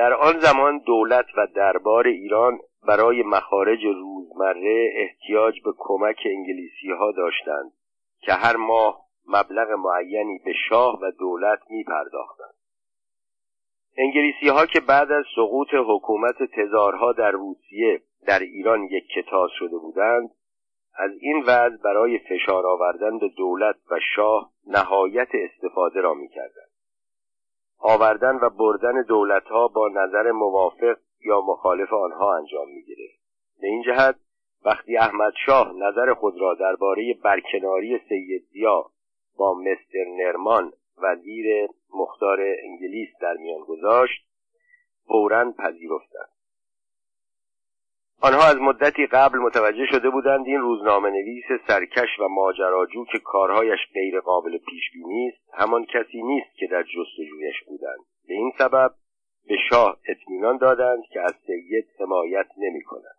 در آن زمان دولت و دربار ایران برای مخارج روزمره احتیاج به کمک انگلیسی ها داشتند که هر ماه مبلغ معینی به شاه و دولت می پرداختند. انگلیسی ها که بعد از سقوط حکومت تزارها در روسیه در ایران یک کتاب شده بودند از این وضع برای فشار آوردن به دولت و شاه نهایت استفاده را می‌کردند آوردن و بردن ها با نظر موافق یا مخالف آنها انجام می‌گرفت به این جهت وقتی احمد شاه نظر خود را درباره برکناری سید زیا با مستر نرمان وزیر مختار انگلیس در میان گذاشت فورا پذیرفتند. آنها از مدتی قبل متوجه شده بودند این روزنامه نویس سرکش و ماجراجو که کارهایش غیر قابل پیش بینی است همان کسی نیست که در جستجویش بودند. به این سبب به شاه اطمینان دادند که از سید حمایت نمی کنند.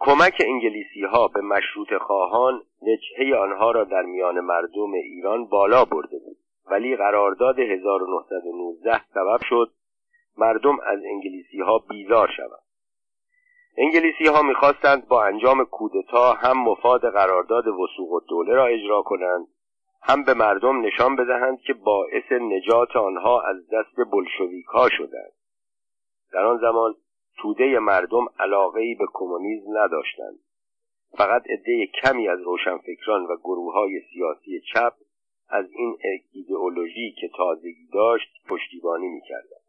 کمک انگلیسی ها به مشروط خواهان وجهه آنها را در میان مردم ایران بالا برده بود. ولی قرارداد 1919 سبب شد مردم از انگلیسی ها بیزار شوند. انگلیسی ها می‌خواستند با انجام کودتا هم مفاد قرارداد وسوق الدوله را اجرا کنند هم به مردم نشان بدهند که باعث نجات آنها از دست بلشویک ها شدند. در آن زمان توده مردم علاقه به کمونیسم نداشتند. فقط عده کمی از روشنفکران و گروه های سیاسی چپ از این ایدئولوژی که تازگی داشت پشتیبانی می‌کردند.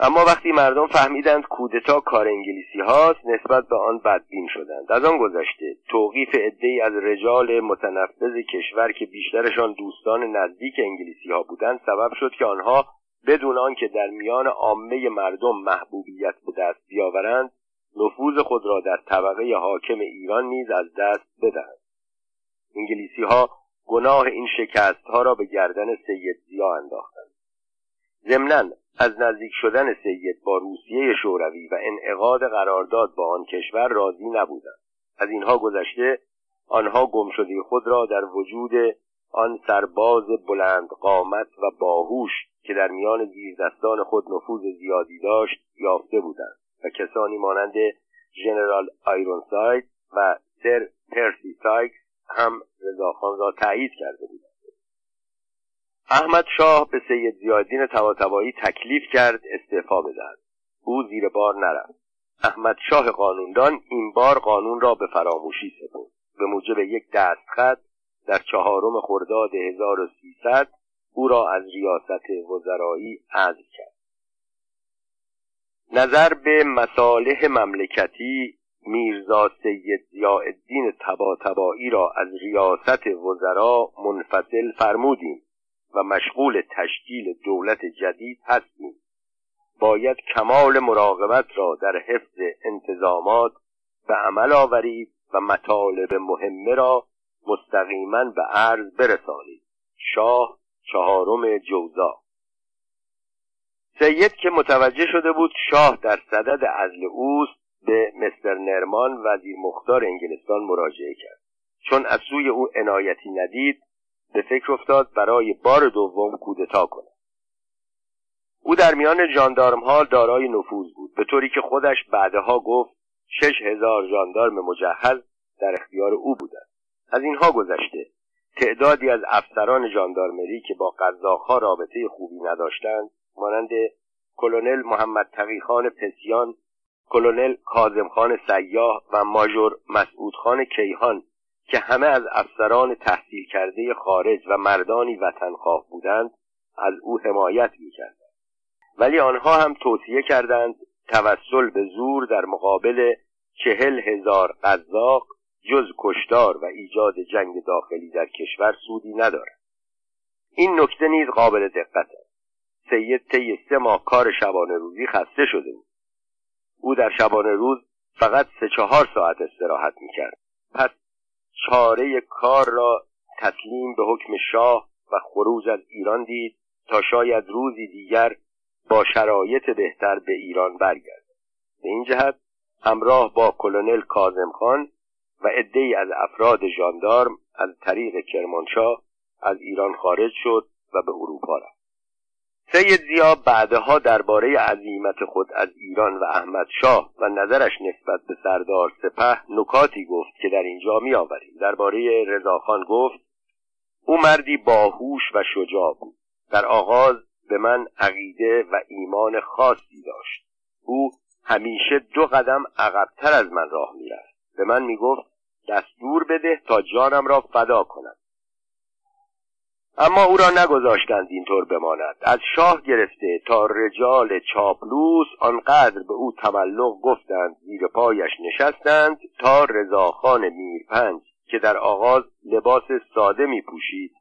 اما وقتی مردم فهمیدند کودتا کار انگلیسی هاست نسبت به آن بدبین شدند. از آن گذشته توقیف عدهای از رجال متنفذ کشور که بیشترشان دوستان نزدیک انگلیسی ها بودند سبب شد که آنها بدون آنکه در میان عامه مردم محبوبیت به دست بیاورند نفوذ خود را در طبقه حاکم ایران نیز از دست بدهند. انگلیسی ها گناه این شکست ها را به گردن سید زیا انداختند. ضمنا از نزدیک شدن سید با روسیه شوروی و انعقاد قرارداد با آن کشور راضی نبودند. از اینها گذشته آنها گمشده خود را در وجود آن سرباز بلند قامت و باهوش که در میان زیردستان خود نفوذ زیادی داشت یافته بودند و کسانی مانند ژنرال آیرونساید و سر پرسی سایکس هم رضاخان را تایید کرده بودند. احمد شاه به سید ضیاالدین طباطبایی تکلیف کرد استعفا بدهد. او زیر بار نرفت. احمد شاه قانون‌دان این بار قانون را به فراموشی سپرد. به موجب یک دستخط در چهارم خرداد 1300 او را از ریاست وزرایی عزل کرد. نظر به مصالح مملکتی میرزا سید ضیاءالدین تباتبایی را از ریاست وزرا منفصل فرمودیم. و مشغول تشکیل دولت جدید هستیم باید کمال مراقبت را در حفظ انتظامات به عمل آورید و مطالب مهمه را مستقیما به عرض برسانید. شاه چهارم جوزا. سید که متوجه شده بود شاه در صدد ازل اوست به مستر نرمان وزیر مختار انگلستان مراجعه کرد. چون از سوی او عنایتی ندید به فکر افتاد برای بار دوم کودتا کند او در میان جاندارم ها دارای نفوذ بود به طوری که خودش بعدها گفت شش هزار جاندارم مجهز در اختیار او بودند از اینها گذشته تعدادی از افسران جاندارمری که با قزاقها رابطه خوبی نداشتند مانند کلونل محمد تقیخان پسیان کلونل کازمخان سیاه و ماژور مسعودخان کیهان که همه از افسران تحصیل کرده خارج و مردانی وطنخواه بودند از او حمایت می‌کردند. ولی آنها هم توصیه کردند توسل به زور در مقابل چهل هزار قذاق جز کشتار و ایجاد جنگ داخلی در کشور سودی ندارد. این نکته نیز قابل دقت است. سید طی سه ماه کار شبانه روزی خسته شده بود. او در شبانه روز فقط سه چهار ساعت استراحت می‌کرد. پس چاره کار را تسلیم به حکم شاه و خروج از ایران دید تا شاید روزی دیگر با شرایط بهتر به ایران برگرد به این جهت همراه با کلونل کازم خان و عدهای از افراد ژاندارم از طریق کرمانشاه از ایران خارج شد و به اروپا رفت. سید زیا بعدها درباره عظیمت خود از ایران و احمد شاه و نظرش نسبت به سردار سپه نکاتی گفت که در اینجا می آوریم درباره رضاخان گفت او مردی باهوش و شجاع بود. در آغاز به من عقیده و ایمان خاصی داشت. او همیشه دو قدم عقبتر از من راه می‌رفت. به من می‌گفت دستور بده تا جانم را فدا کنم. اما او را نگذاشتند اینطور بماند. از شاه گرفته تا رجال چاپلوس آنقدر به او تملق گفتند زیر پایش نشستند تا رضاخان میرپنج که در آغاز لباس ساده می پوشید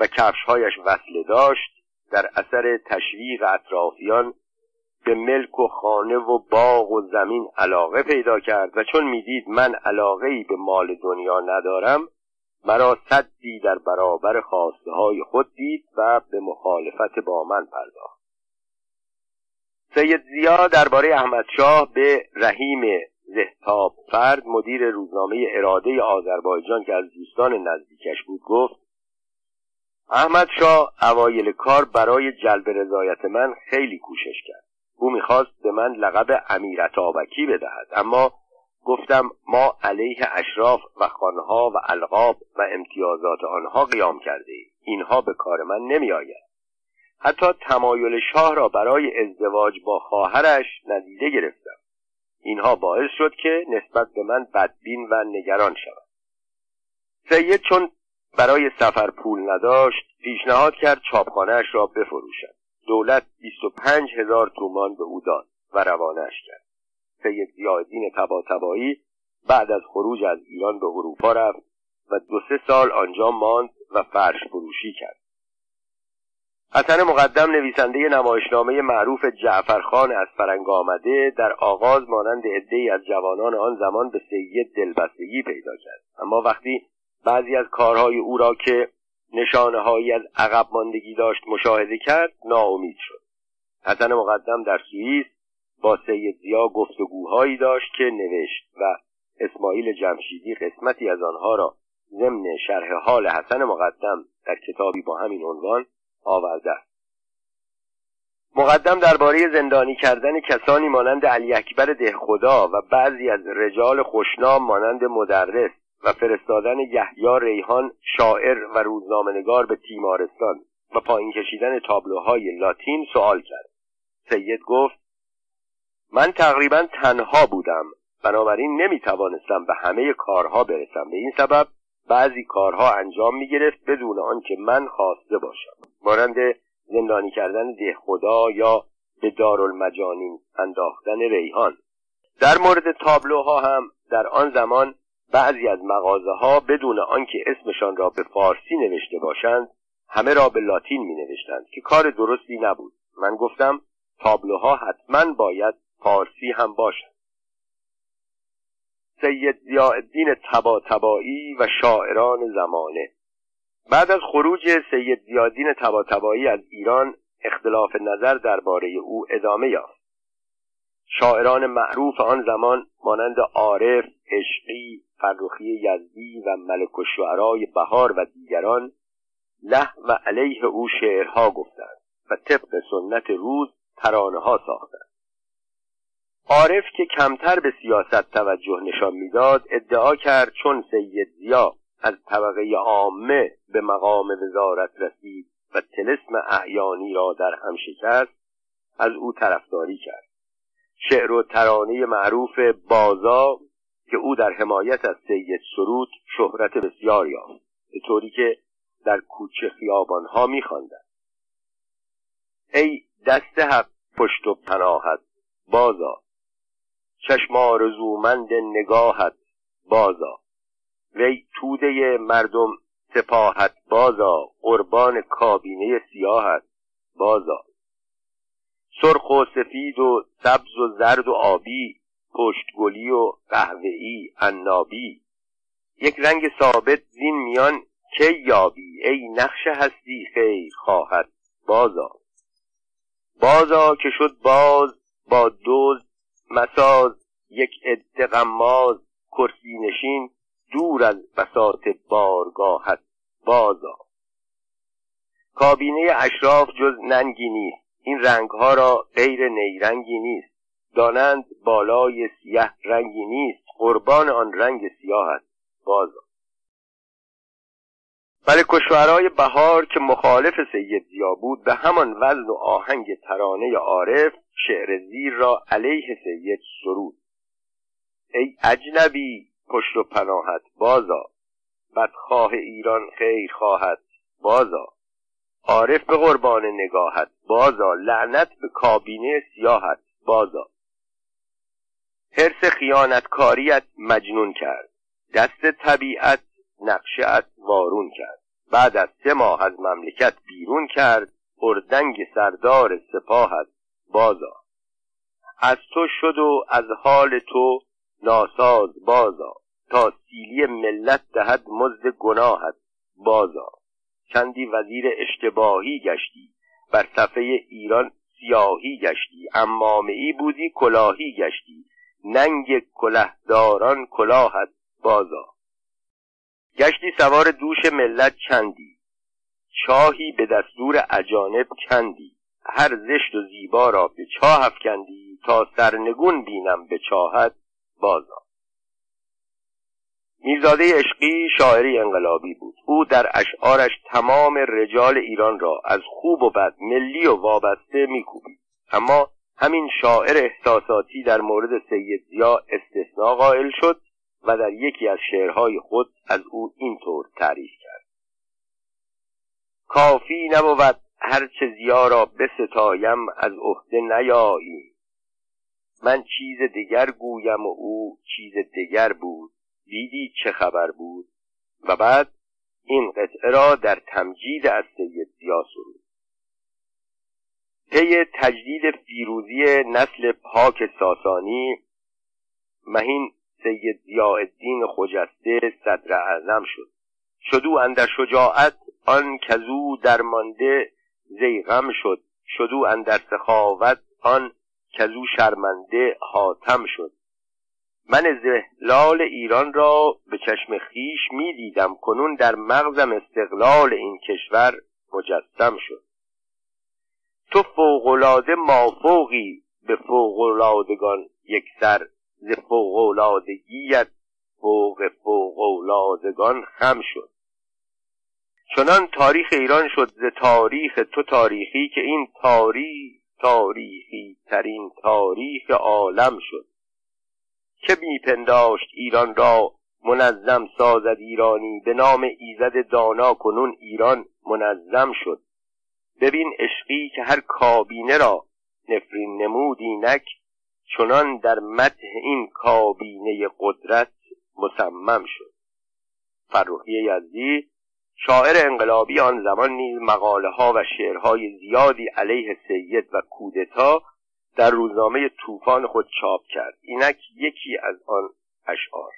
و کفشهایش وصله داشت در اثر تشویق اطرافیان به ملک و خانه و باغ و زمین علاقه پیدا کرد. و چون می‌دید من علاقه ای به مال دنیا ندارم مرا صدی در برابر خواسته های خود دید و به مخالفت با من پرداخت. سید زیا درباره احمد شاه به رحیم زهتاب فرد مدیر روزنامه اراده آذربایجان که از دوستان نزدیکش بود گفت احمد شاه اوایل کار برای جلب رضایت من خیلی کوشش کرد. او می‌خواست به من لقب امیرتابکی بدهد اما گفتم ما علیه اشراف و خانها و القاب و امتیازات آنها قیام کرده اینها به کار من نمی آید. حتی تمایل شاه را برای ازدواج با خواهرش ندیده گرفتم. اینها باعث شد که نسبت به من بدبین و نگران شود. سید چون برای سفر پول نداشت پیشنهاد کرد چاپخانهاش را بفروشد. دولت 25 هزار تومان به او داد و روانش کرد. سید زیادین تبا تبایی بعد از خروج از ایران به اروپا رفت و دو سه سال آنجا ماند و فرش فروشی کرد. حسن مقدم نویسنده نمایشنامه معروف جعفرخان از فرنگ آمده در آغاز مانند عدهای از جوانان آن زمان به سید دلبستگی پیدا کرد. اما وقتی بعضی از کارهای او را که نشانه هایی از عقب ماندگی داشت مشاهده کرد ناامید شد. حسن مقدم در سوئیس با سید زیا گفتگوهایی داشت که نوشت و اسماعیل جمشیدی قسمتی از آنها را ضمن شرح حال حسن مقدم در کتابی با همین عنوان آورده است. مقدم درباره زندانی کردن کسانی مانند علی اکبر دهخدا و بعضی از رجال خوشنام مانند مدرس و فرستادن یحیی ریحان شاعر و روزنامهنگار به تیمارستان و پایین کشیدن تابلوهای لاتین سوال کرد. سید گفت من تقریبا تنها بودم. بنابراین نمی توانستم به همه کارها برسم. به این سبب بعضی کارها انجام می گرفت بدون آنکه من خواسته باشم. مانند زندانی کردن ده خدا یا به دارالمجانین انداختن ریحان. در مورد تابلوها هم در آن زمان بعضی از مغازه ها بدون آنکه اسمشان را به فارسی نوشته باشند همه را به لاتین می نوشتند که کار درستی نبود. من گفتم تابلوها حتما باید فارسی هم باشد سید زیادین تبا تبایی و شاعران زمانه. بعد از خروج سید زیادین تبا تبایی از ایران اختلاف نظر درباره او ادامه یافت. شاعران معروف آن زمان مانند عارف، عشقی، فرخی یزدی و ملک و شعرای بهار و دیگران له و علیه او شعرها گفتند و طبق سنت روز ترانه ها ساختند. عارف که کمتر به سیاست توجه نشان می‌داد ادعا کرد چون سید زیا از طبقه عامه به مقام وزارت رسید و تلسم اعیانی را در هم شکست از او طرفداری کرد. شعر و ترانه معروف بازا که او در حمایت از سید سرود شهرت بسیار یافت به طوری که در کوچه خیابانها میخواندند. ای دست حق پشت و پناهت بازا چشم آرزومند نگاهت بازا وی توده مردم سپاهت بازا قربان کابینه سیاهت بازا سرخ و سفید و سبز و زرد و آبی پشتگلی و قهوه‌ای عنابی یک رنگ ثابت زین میان کی یابی؟ ای نقش هستی خیر خواهد. بازا بازا که شد باز با دوز مساز یک عده غماز کرسی نشین دور از بساط بارگاهت بازا کابینه اشراف جز ننگی نیست. این رنگها را غیر نیرنگی نیست. دانند بالای سیه رنگی نیست. قربان آن رنگ سیاه است. بازا بله کشورهای بهار که مخالف سید زیا بود به همان وزن و آهنگ ترانه عارف شعر زیر را علیه سید سرود. ای اجنبی پشت و پناهت بازا. بدخواه ایران خیر خواهد بازا. عارف به قربان نگاهت بازا. لعنت به کابینه سیاهت بازا. حرس خیانتکاریت مجنون کرد. دست طبیعت نقشه وارون کرد. بعد از سه ماه از مملکت بیرون کرد اردنگ سردار سپاهت بازا از تو شد و از حال تو ناساز بازا تا سیلی ملت دهد مزد گناهت بازا چندی وزیر اشتباهی گشتی بر صفحه ایران سیاهی گشتی امامه ای بودی کلاهی گشتی. ننگ کلهداران کلاهت بازا گشتی سوار دوش ملت چندی؟ چاهی به دستور اجانب کندی؟ هر زشت و زیبا را به چاه افکندی؟ تا سرنگون بینم به چاهت بازا میرزاده عشقی شاعری انقلابی بود. او در اشعارش تمام رجال ایران را از خوب و بد ملی و وابسته میکوبید. اما همین شاعر احساساتی در مورد سید زیا استثناء قائل شد. و در یکی از شعرهای خود از او اینطور تعریف کرد. کافی نبود هرچه زیا را بستایم از عهده نیایی من چیز دیگر گویم و او چیز دیگر بود. دیدی چه خبر بود؟ و بعد این قطعه را در تمجید از سید زیا سرود. طی تجدید فیروزی نسل پاک ساسانی مهین سید ضیاءالدین خجسته صدر اعظم شد. شدو اندر شجاعت آن کزو درمانده زیغم شد. شدو اندر سخاوت آن کزو شرمنده حاتم شد. من زهلال ایران را به چشم خیش می دیدم کنون در مغزم استقلال این کشور مجسم شد. تو فوقلاده مافوقی به فوقلادگان یک سر ز فوقلادگیت فوق فوقلادگان خم شد. چنان تاریخ ایران شد ز تاریخ تو تاریخی که این تاریخ تاریخی ترین تاریخ عالم شد. که میپنداشت ایران را منظم سازد ایرانی؟ به نام ایزد دانا کنون ایران منظم شد. ببین عشقی که هر کابینه را نفرین نمودی نک چنان در متح این کابینه قدرت مصمم شد. فرخی یزدی شاعر انقلابی آن زمان نیز مقاله ها و شعرهای زیادی علیه سید و کودتا در روزنامه طوفان خود چاپ کرد. اینک یکی از آن اشعار.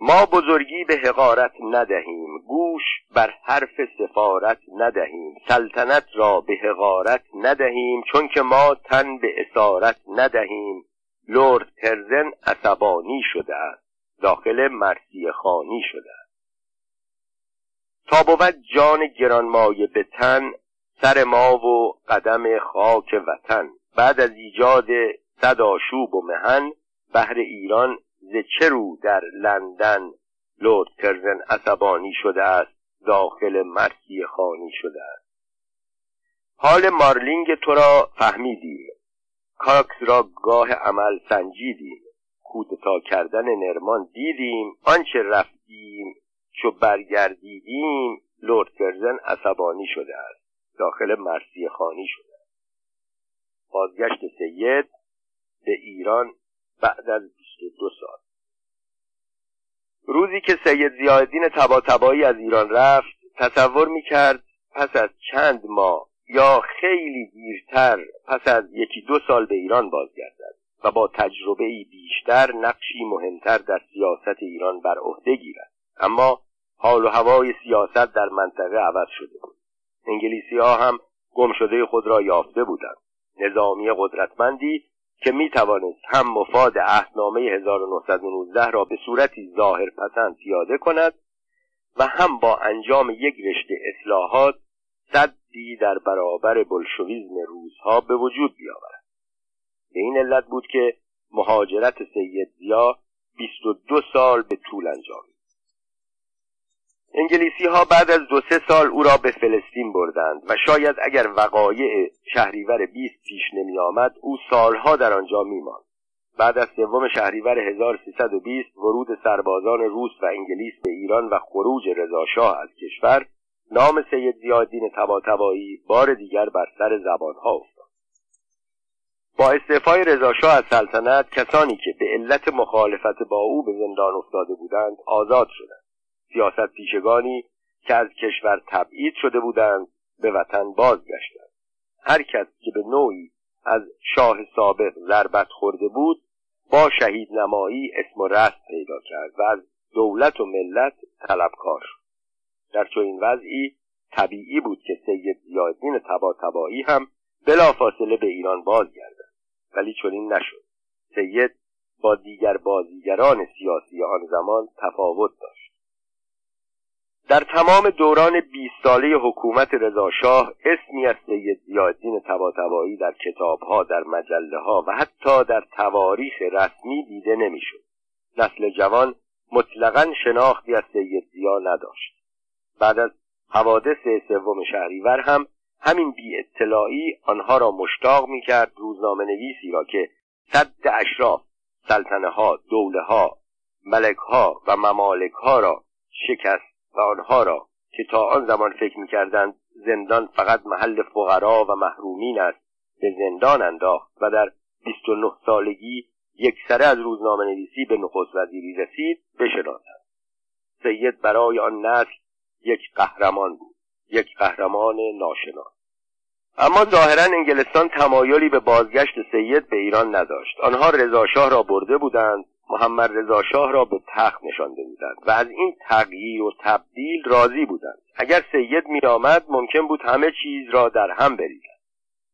ما بزرگی به حقارت ندهیم گوش بر حرف سفارت ندهیم سلطنت را به حقارت ندهیم چون که ما تن به اسارت ندهیم. لورد ترزن عصبانی شده است داخل مرسی خانی شده است. تا بود جان گرانمایه به تن سر ما و قدم خاک وطن. بعد از ایجاد صد آشوب و مهن بهر ایران ز چه رو در لندن لورد کرزن عصبانی شده است داخل مرسی خانی شده است؟ حال مارلینگ تو را فهمیدیم. کاکس را گاه عمل سنجیدیم. کودتا کردن نرمان دیدیم. آنچه رفتیم چو برگردیدیم لورد کرزن عصبانی شده است. داخل مرسی خانی شده بازگشت سید به ایران بعد از 22 سال. روزی که سید زیادین تبا از ایران رفت تصور می‌کرد پس از چند ماه یا خیلی دیرتر پس از یکی دو سال به ایران بازگردد و با تجربه بیشتر نقشی مهمتر در سیاست ایران بر عهده گیرد. اما حال و هوای سیاست در منطقه عوض شده بود. انگلیسی ها هم گم شده خود را یافته بودند. نظامی قدرتمندی که می توانست هم مفاد عهدنامه 1919 را به صورتی ظاهر پسند پیاده کند و هم با انجام یک رشته اصلاحات صد حدی در برابر بلشویزم روزها به وجود بیاورد. به این علت بود که مهاجرت سید زیا 22 سال به طول انجامید. انگلیسی ها بعد از دو سه سال او را به فلسطین بردند و شاید اگر وقایع شهریور 20 پیش نمی آمد او سالها در آنجا می ماند. بعد از سوم شهریور 1320 ورود سربازان روس و انگلیس به ایران و خروج رضاشاه از کشور نام سید زیادین تباتبایی بار دیگر بر سر زبانها افتاد. با استعفای رضاشاه از سلطنت کسانی که به علت مخالفت با او به زندان افتاده بودند آزاد شدند. سیاست پیشگانی که از کشور تبعید شده بودند به وطن بازگشتند. هر کس که به نوعی از شاه سابق ضربت خورده بود با شهید نمایی اسم و رست پیدا کرد و از دولت و ملت طلبکار در چنین وضعی طبیعی بود که سید زیادین تبا تبایی هم بلافاصله به ایران بازگردد. ولی چنین نشد. سید با دیگر بازیگران سیاسی آن زمان تفاوت داشت. در تمام دوران 20 ساله حکومت رضاشاه اسمی از سید زیادین طباطبایی در کتابها در مجله ها و حتی در تواریخ رسمی دیده نمی‌شد. نسل جوان مطلقا شناختی از سید زیا نداشت. بعد از حوادث سوم شهریور هم همین بی اطلاعی آنها را مشتاق می کرد روزنامه نویسی را که صد اشراف سلطنه ها دوله ها ملک ها و ممالک ها را شکست و آنها را که تا آن زمان فکر می‌کردند زندان فقط محل فقرا و محرومین است به زندان انداخت و در 29 سالگی یک سره از روزنامه نویسی به نخست وزیری رسید بشناسند. سید برای آن نسل یک قهرمان بود یک قهرمان ناشناس. اما ظاهرا انگلستان تمایلی به بازگشت سید به ایران نداشت. آنها رضاشاه را برده بودند محمد رضا شاه را به تخت نشانده بودند و از این تغییر و تبدیل راضی بودند. اگر سید می آمد ممکن بود همه چیز را در هم بریزند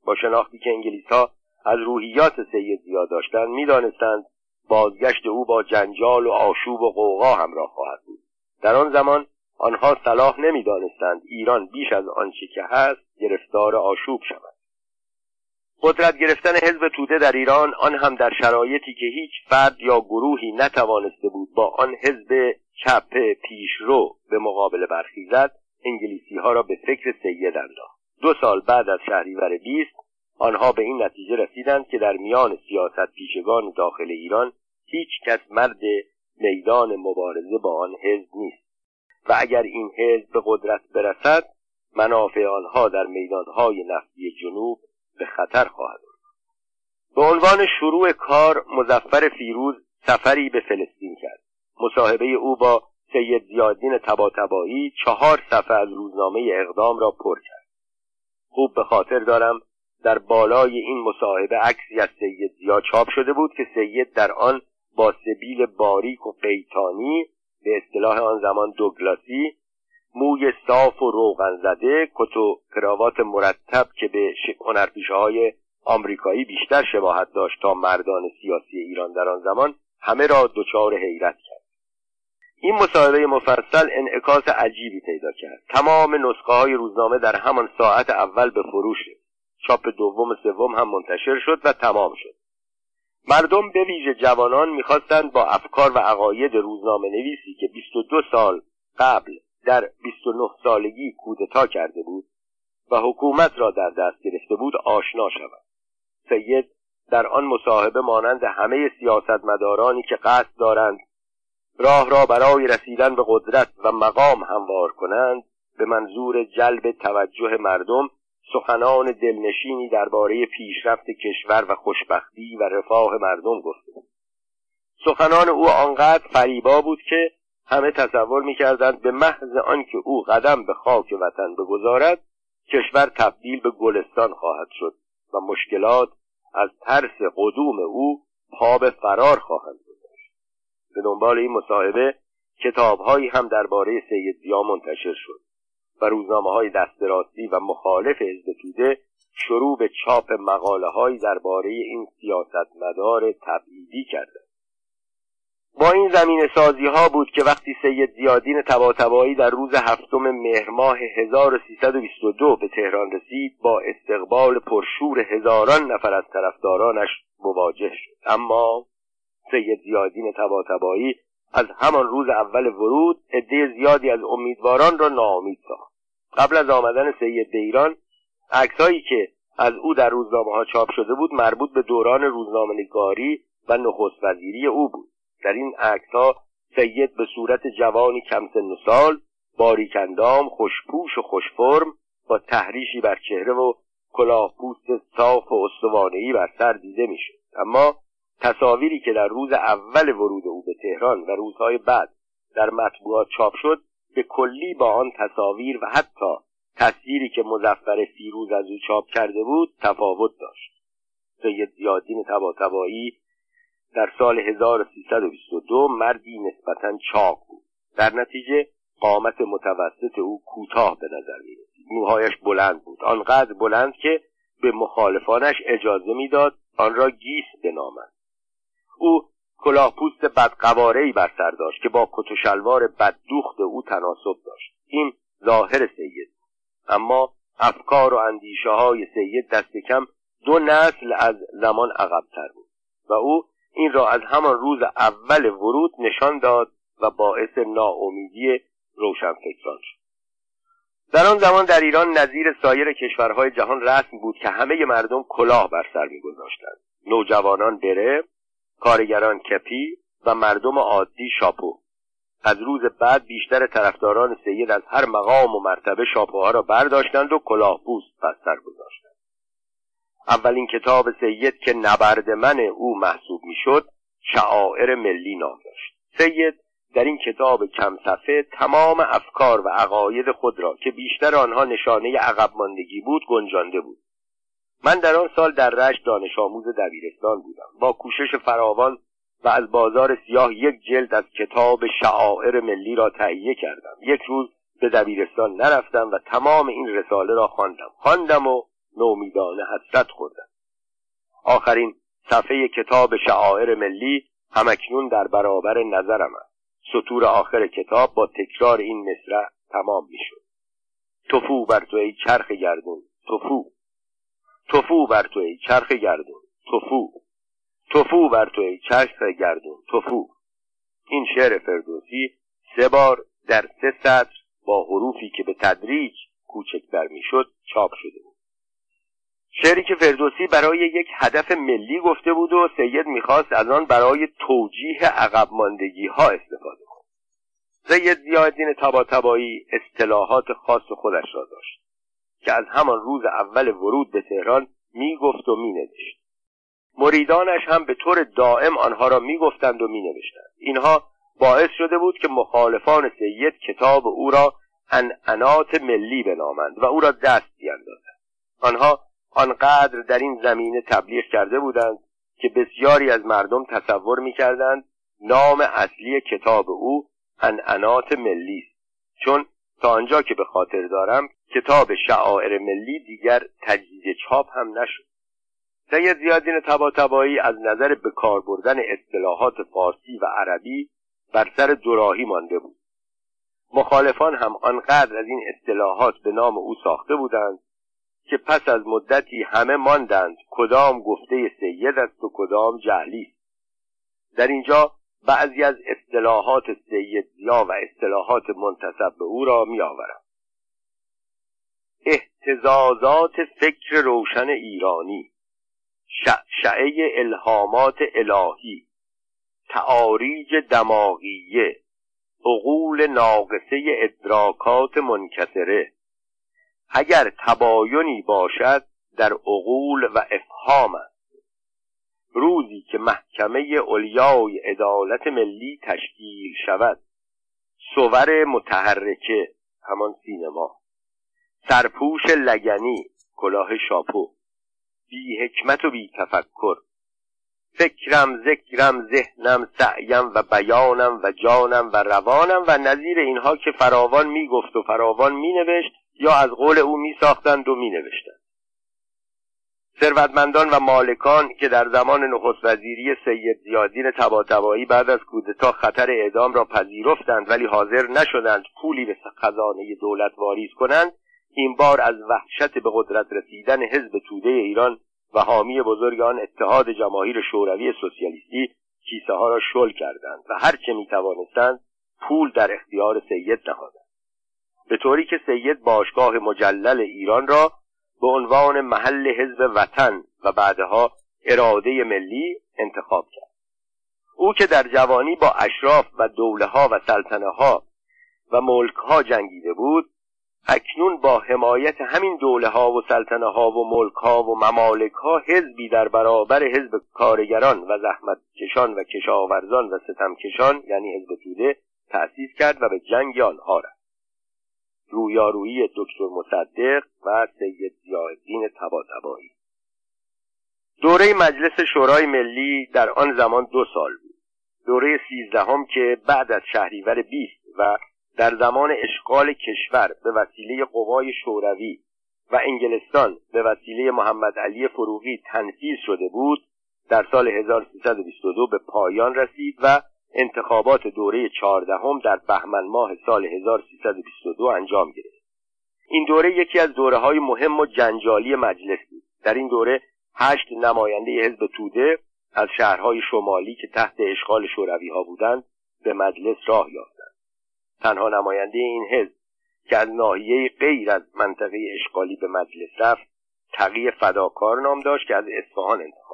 با شناختی که انگلیس ها از روحیات سید زیاد داشتند می‌دانستند بازگشت او با جنجال و آشوب و قوقا همراه خواهد بود. در آن زمان آنها صلاح نمی‌دانستند ایران بیش از آنچه که هست گرفتار آشوب شود. قدرت گرفتن حزب توده در ایران آن هم در شرایطی که هیچ فرد یا گروهی نتوانسته بود با آن حزب چپ پیشرو به مقابله برخیزد انگلیسی ها را به فکر سید انداخت. دو سال بعد از شهریور بیست آنها به این نتیجه رسیدند که در میان سیاست پیشگان داخل ایران هیچ کس مرد میدان مبارزه با آن حزب نیست. و اگر این حزب به قدرت برسد منافع آنها در میدانهای نفتی جنوب به خطر خواهد به عنوان شروع کار مزفر فیروز سفری به فلسطین کرد. مصاحبه او با سید زیادین تباتبایی چهار صفحه از روزنامه اقدام را پر کرد. خوب به خاطر دارم در بالای این مصاحبه عکسی از سید زیا چاپ شده بود که سید در آن با سبیل باریک و قیتانی به اصطلاح آن زمان دوگلاسی موی صاف و روغن زده کت و کراوات مرتب که به هنرپیشه های آمریکایی بیشتر شباهت داشت تا مردان سیاسی ایران در آن زمان همه را دچار حیرت کرد. این مصاحبه مفصل انعکاس عجیبی پیدا کرد. تمام نسخه های روزنامه در همان ساعت اول به فروش چاپ دوم و سوم هم منتشر شد و تمام شد. مردم به ویژه جوانان می‌خواستند با افکار و عقاید روزنامه نویسی که 22 سال قبل در 29 سالگی کودتا کرده بود و حکومت را در دست گرفته بود آشنا شود. سید در آن مصاحبه مانند همه سیاستمدارانی که قصد دارند راه را برای رسیدن به قدرت و مقام هموار کنند به منظور جلب توجه مردم سخنان دلنشینی درباره پیشرفت کشور و خوشبختی و رفاه مردم گفته سخنان او آنقدر فریبا بود که همه تصور می‌کردند به محض آنکه او قدم به خاک وطن بگذارد کشور تبدیل به گلستان خواهد شد و مشکلات از ترس قدوم او پا به فرار خواهند گذاشت. به دنبال این مصاحبه کتابهایی هم درباره سید زیا منتشر شد و روزنامه های دستراستی و مخالف حزب توده شروع به چاپ مقاله های درباره این سیاستمدار تبعیدی کردند. با این زمین سازی ها بود که وقتی سید زیادین تباتبایی در روز هفتم مهر ماه 1322 به تهران رسید با استقبال پرشور هزاران نفر از طرفدارانش مواجه شد. اما سید زیادین تباتبایی از همان روز اول ورود عده زیادی از امیدواران را ناامید ساخت. قبل از آمدن سید به ایران عکسهایی که از او در روزنامه ها چاپ شده بود مربوط به دوران روزنامه‌نگاری و نخست وزیری او بود. در این عکس ها سید به صورت جوانی کم سن و سال باریکندام خوشپوش و خوشفرم با تحریشی بر چهره و کلاه پوست صاف و استوانهای بر سر دیده می‌شد. اما تصاویری که در روز اول ورود او به تهران و روزهای بعد در مطبوعات چاپ شد به کلی با آن تصاویر و حتی تصویری که مزفر فیروز از او چاپ کرده بود تفاوت داشت. سید زیادین تباتبایی در سال 1322 مردی نسبتا چاق بود. در نتیجه قامت متوسط او کوتاه به نظر می رسید موهایش بلند بود. آنقدر بلند که به مخالفانش اجازه می‌داد آن را گیس بنامند. او کلاه پوست بدقوارهای بر سر داشت که با کت و شلوار بددوخت او تناسب داشت. این ظاهر سید اما افکار و اندیشه های سید دست کم دو نسل از زمان عقبتر بود و او این را از همان روز اول ورود نشان داد و باعث ناامیدی روشنفکران شد. در آن زمان در ایران نظیر سایر کشورهای جهان رسم بود که همه مردم کلاه بر سر میگذاشتند. نوجوانان بره کارگران کپی و مردم عادی شاپو. از روز بعد بیشتر طرفداران سید از هر مقام و مرتبه شاپوها را برداشتند و کلاه پوست بر سر گذاشتند. اولین کتاب سید که نبرد من او محسوب می‌شد شعائر ملی نام داشت. سید در این کتاب کم صفحه تمام افکار و عقاید خود را که بیشتر آنها نشانه عقب ماندگی بود گنجانده بود. من در آن سال در رشت دانش آموز دبیرستان بودم. با کوشش فراوان و از بازار سیاه یک جلد از کتاب شعائر ملی را تهیه کردم. یک روز به دبیرستان نرفتم و تمام این رساله را خواندم. خواندم و نومیدانه حسرت خوردم آخرین صفحه کتاب شعائر ملی همکنون در برابر نظرم است. سطور آخر کتاب با تکرار این مصرع تمام می‌شد. تفو بر تو ای چرخ گردون تفو تفو بر تو ای چرخ گردون تفو تفو بر تو ای چرخ گردون تفو این شعر فردوسی سه بار در سه سطر با حروفی که به تدریج کوچکتر می‌شد چاپ شده شعری که فردوسی برای یک هدف ملی گفته بود و سید می‌خواست از آن برای توجیه عقب ماندگی ها استفاده کند. سید زیادین تباتبایی اصطلاحات خاص خودش را داشت که از همان روز اول ورود به تهران می‌گفت و مینوشت. مریدانش هم به طور دائم آنها را می‌گفتند و مینوشتند. اینها باعث شده بود که مخالفان سید کتاب او را انعنات ملی بنامند و او را دست بیاندازند. آنها آنقدر در این زمینه تبلیغ کرده بودند که بسیاری از مردم تصور می‌کردند نام اصلی کتاب او انعنات ملی است. چون تا آنجا که به خاطر دارم کتاب شعائر ملی دیگر تجدید چاپ هم نشد. سید زیادین تباتبایی از نظر به کار بردن اصطلاحات فارسی و عربی بر سر دوراهی مانده بود. مخالفان هم آنقدر از این اصطلاحات به نام او ساخته بودند که پس از مدتی همه ماندند کدام گفته سید است و کدام جهلی است. در اینجا بعضی از اصطلاحات سید زیا و اصطلاحات منتصب به او را می آورم احتزازات فکر روشن ایرانی شعشعه الهامات الهی تعاریج دماغیه عقول ناقصه ادراکات منکسره. اگر تباینی باشد در عقول و افهام است. روزی که محکمه علیای عدالت ملی تشکیل شود صور متحرکه همان سینما. سرپوش لگنی کلاه شاپو. بی حکمت و بی تفکر. فکرم ذکرم ذهنم سعیم و بیانم و جانم و روانم و نظیر اینها که فراوان می‌گفت و فراوان مینوشت یا از قول او می ساختند و می نوشتند ثروتمندان و مالکان که در زمان نخست وزیری سید زیادین تباتبایی بعد از کودتا خطر اعدام را پذیرفتند ولی حاضر نشدند پولی به خزانه دولت واریز کنند این بار از وحشت به قدرت رسیدن حزب توده ایران و حامی بزرگ آن اتحاد جماهیر شوروی سوسیالیستی کیسه ها را شل کردند و هرچه می توانستند پول در اختیار سید نهادند. به طوری که سید باشگاه مجلل ایران را به عنوان محل حزب وطن و بعدها اراده ملی انتخاب کرد. او که در جوانی با اشراف و دوله ها و سلطنه ها و ملک ها جنگیده بود اکنون با حمایت همین دوله ها و سلطنه ها و ملک ها و ممالک ها حزبی در برابر حزب کارگران و زحمت کشان و کشاورزان و ستمکشان یعنی حزب توده تأسیس کرد و به جنگ آنها رفت. رویارویی دکتر مصدق و سید زیادین تباتبایی دوره مجلس شورای ملی در آن زمان دو سال بود. دوره سیزدهم که بعد از شهریور بیست و در زمان اشغال کشور به وسیله قوای شوروی و انگلستان به وسیله محمد علی فروغی تنفیذ شده بود در سال 1322 به پایان رسید و انتخابات دوره چهاردهم در بهمن ماه سال 1322 انجام گرفت. این دوره یکی از دوره های مهم و جنجالی مجلس بود. در این دوره هشت نماینده حزب توده از شهرهای شمالی که تحت اشغال شوروی ها بودند به مجلس راه یافتند. تنها نماینده این حزب که از ناحیه غیر از منطقه اشغالی به مجلس رفت تقی فداکار نام داشت که از اصفهان انتخاب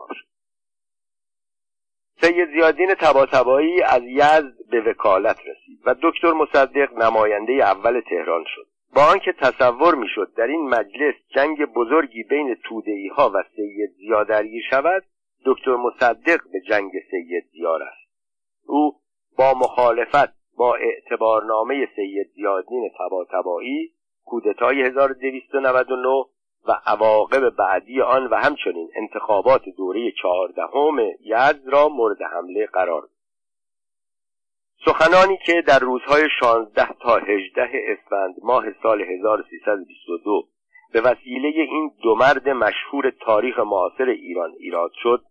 سید زیادین تباتبایی از یزد به وکالت رسید و دکتر مصدق نماینده اول تهران شد. با آنکه تصور می‌شد در این مجلس جنگ بزرگی بین تودهی ها و سید زیا درگیر شود دکتر مصدق به جنگ سید زیا است. او با مخالفت با اعتبارنامه سید زیادین تباتبایی کودتای 1299 و عواقب بعدی آن و همچنین انتخابات دوره چهاردهم یزد را مورد حمله قرار داد. سخنانی که در روزهای 16 تا 18 اسفند ماه سال 1322 به وسیله این دو مرد مشهور تاریخ معاصر ایران ایراد شد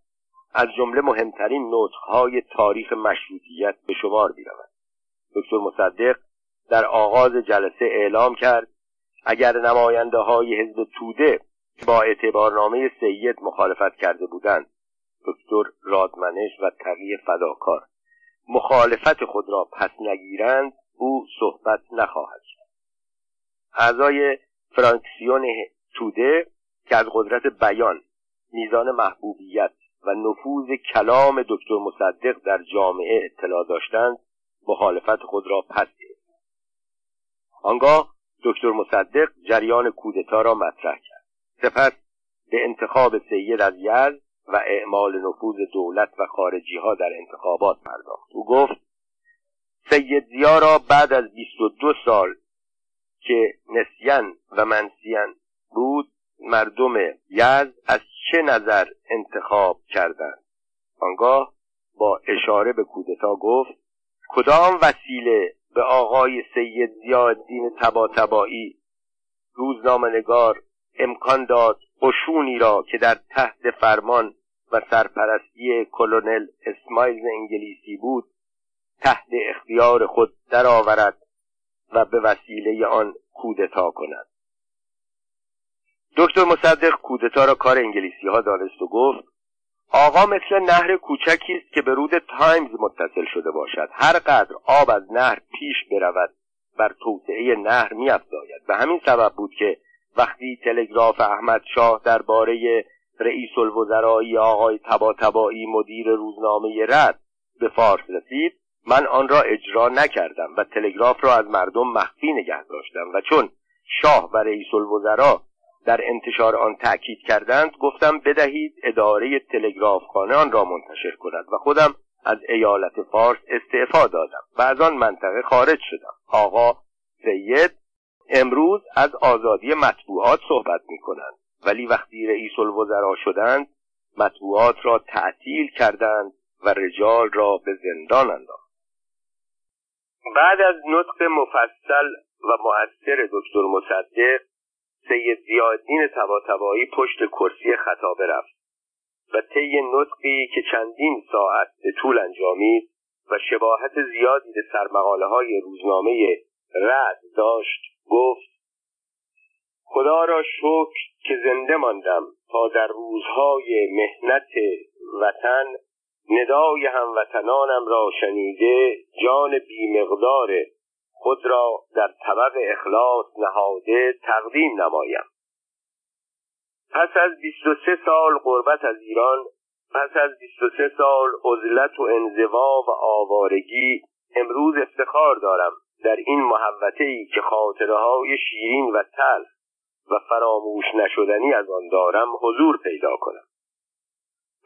از جمله مهمترین نطقهای تاریخ مشروطیت به شمار می‌رود. دکتر مصدق در آغاز جلسه اعلام کرد اگر نماینده های حزب توده با اعتبارنامه سید مخالفت کرده بودند دکتر رادمنش و تقی فداکار مخالفت خود را پس نگیرند او صحبت نخواهد کرد اعضای فرانکسیون توده که از قدرت بیان میزان محبوبیت و نفوذ کلام دکتر مصدق در جامعه اطلاع داشتند مخالفت خود را پس گرفتند. آنگاه دکتر مصدق جریان کودتا را مطرح کرد. سپس به انتخاب سید از یزد و اعمال نفوذ دولت و خارجی ها در انتخابات پرداخت. او گفت سید زیا را بعد از 22 سال که نسیان و منسیان بود مردم یزد از چه نظر انتخاب کردند؟ آنگاه با اشاره به کودتا گفت کدام وسیله به آقای سید زیادین تباتبایی روزنامهنگار امکان داد قشونی را که در تحت فرمان و سرپرستی کلونل اسمایل انگلیسی بود تحت اختیار خود درآورد و به وسیله آن کودتا کند. دکتر مصدق کودتا را کار انگلیسی ها دانست و گفت آقا مثل نهر کوچکی است که به رود تایمز متصل شده باشد. هر قدر آب از نهر پیش برود بر توسعه نهر میافزاید. به همین سبب بود که وقتی تلگراف احمد شاه درباره رئیس الوزرایی آقای تباتبایی مدیر روزنامه رد به فارس رسید من آن را اجرا نکردم و تلگراف را از مردم مخفی نگه داشتم. و چون شاه و رئیس الوزرا در انتشار آن تأکید کردند گفتم بدهید اداره تلگرافخانه آن را منتشر کند و خودم از ایالت فارس استعفا دادم و از آن منطقه خارج شدم. آقا سید امروز از آزادی مطبوعات صحبت می کنند ولی وقتی رئیس الوزراء شدند مطبوعات را تعطیل کردند و رجال را به زندان انداخت بعد از نطق مفصل و مؤثر دکتر مصدق سید زیادین تباتبایی پشت کرسی خطابه رفت و طی نطقی که چندین ساعت به طول انجامید و شباهت زیادی به سرمقاله های روزنامه رد داشت گفت خدا را شکر که زنده ماندم تا در روزهای مهنت وطن ندای هموطنانم را شنیده جان بیمقدار خود را در طبق اخلاص نهاده تقدیم نمایم. پس از 23 سال قربت از ایران پس از 23 سال عزلت و انزوا و آوارگی امروز افتخار دارم در این محوطه ای که خاطره های شیرین و تلخ و فراموش نشدنی از آن دارم حضور پیدا کنم.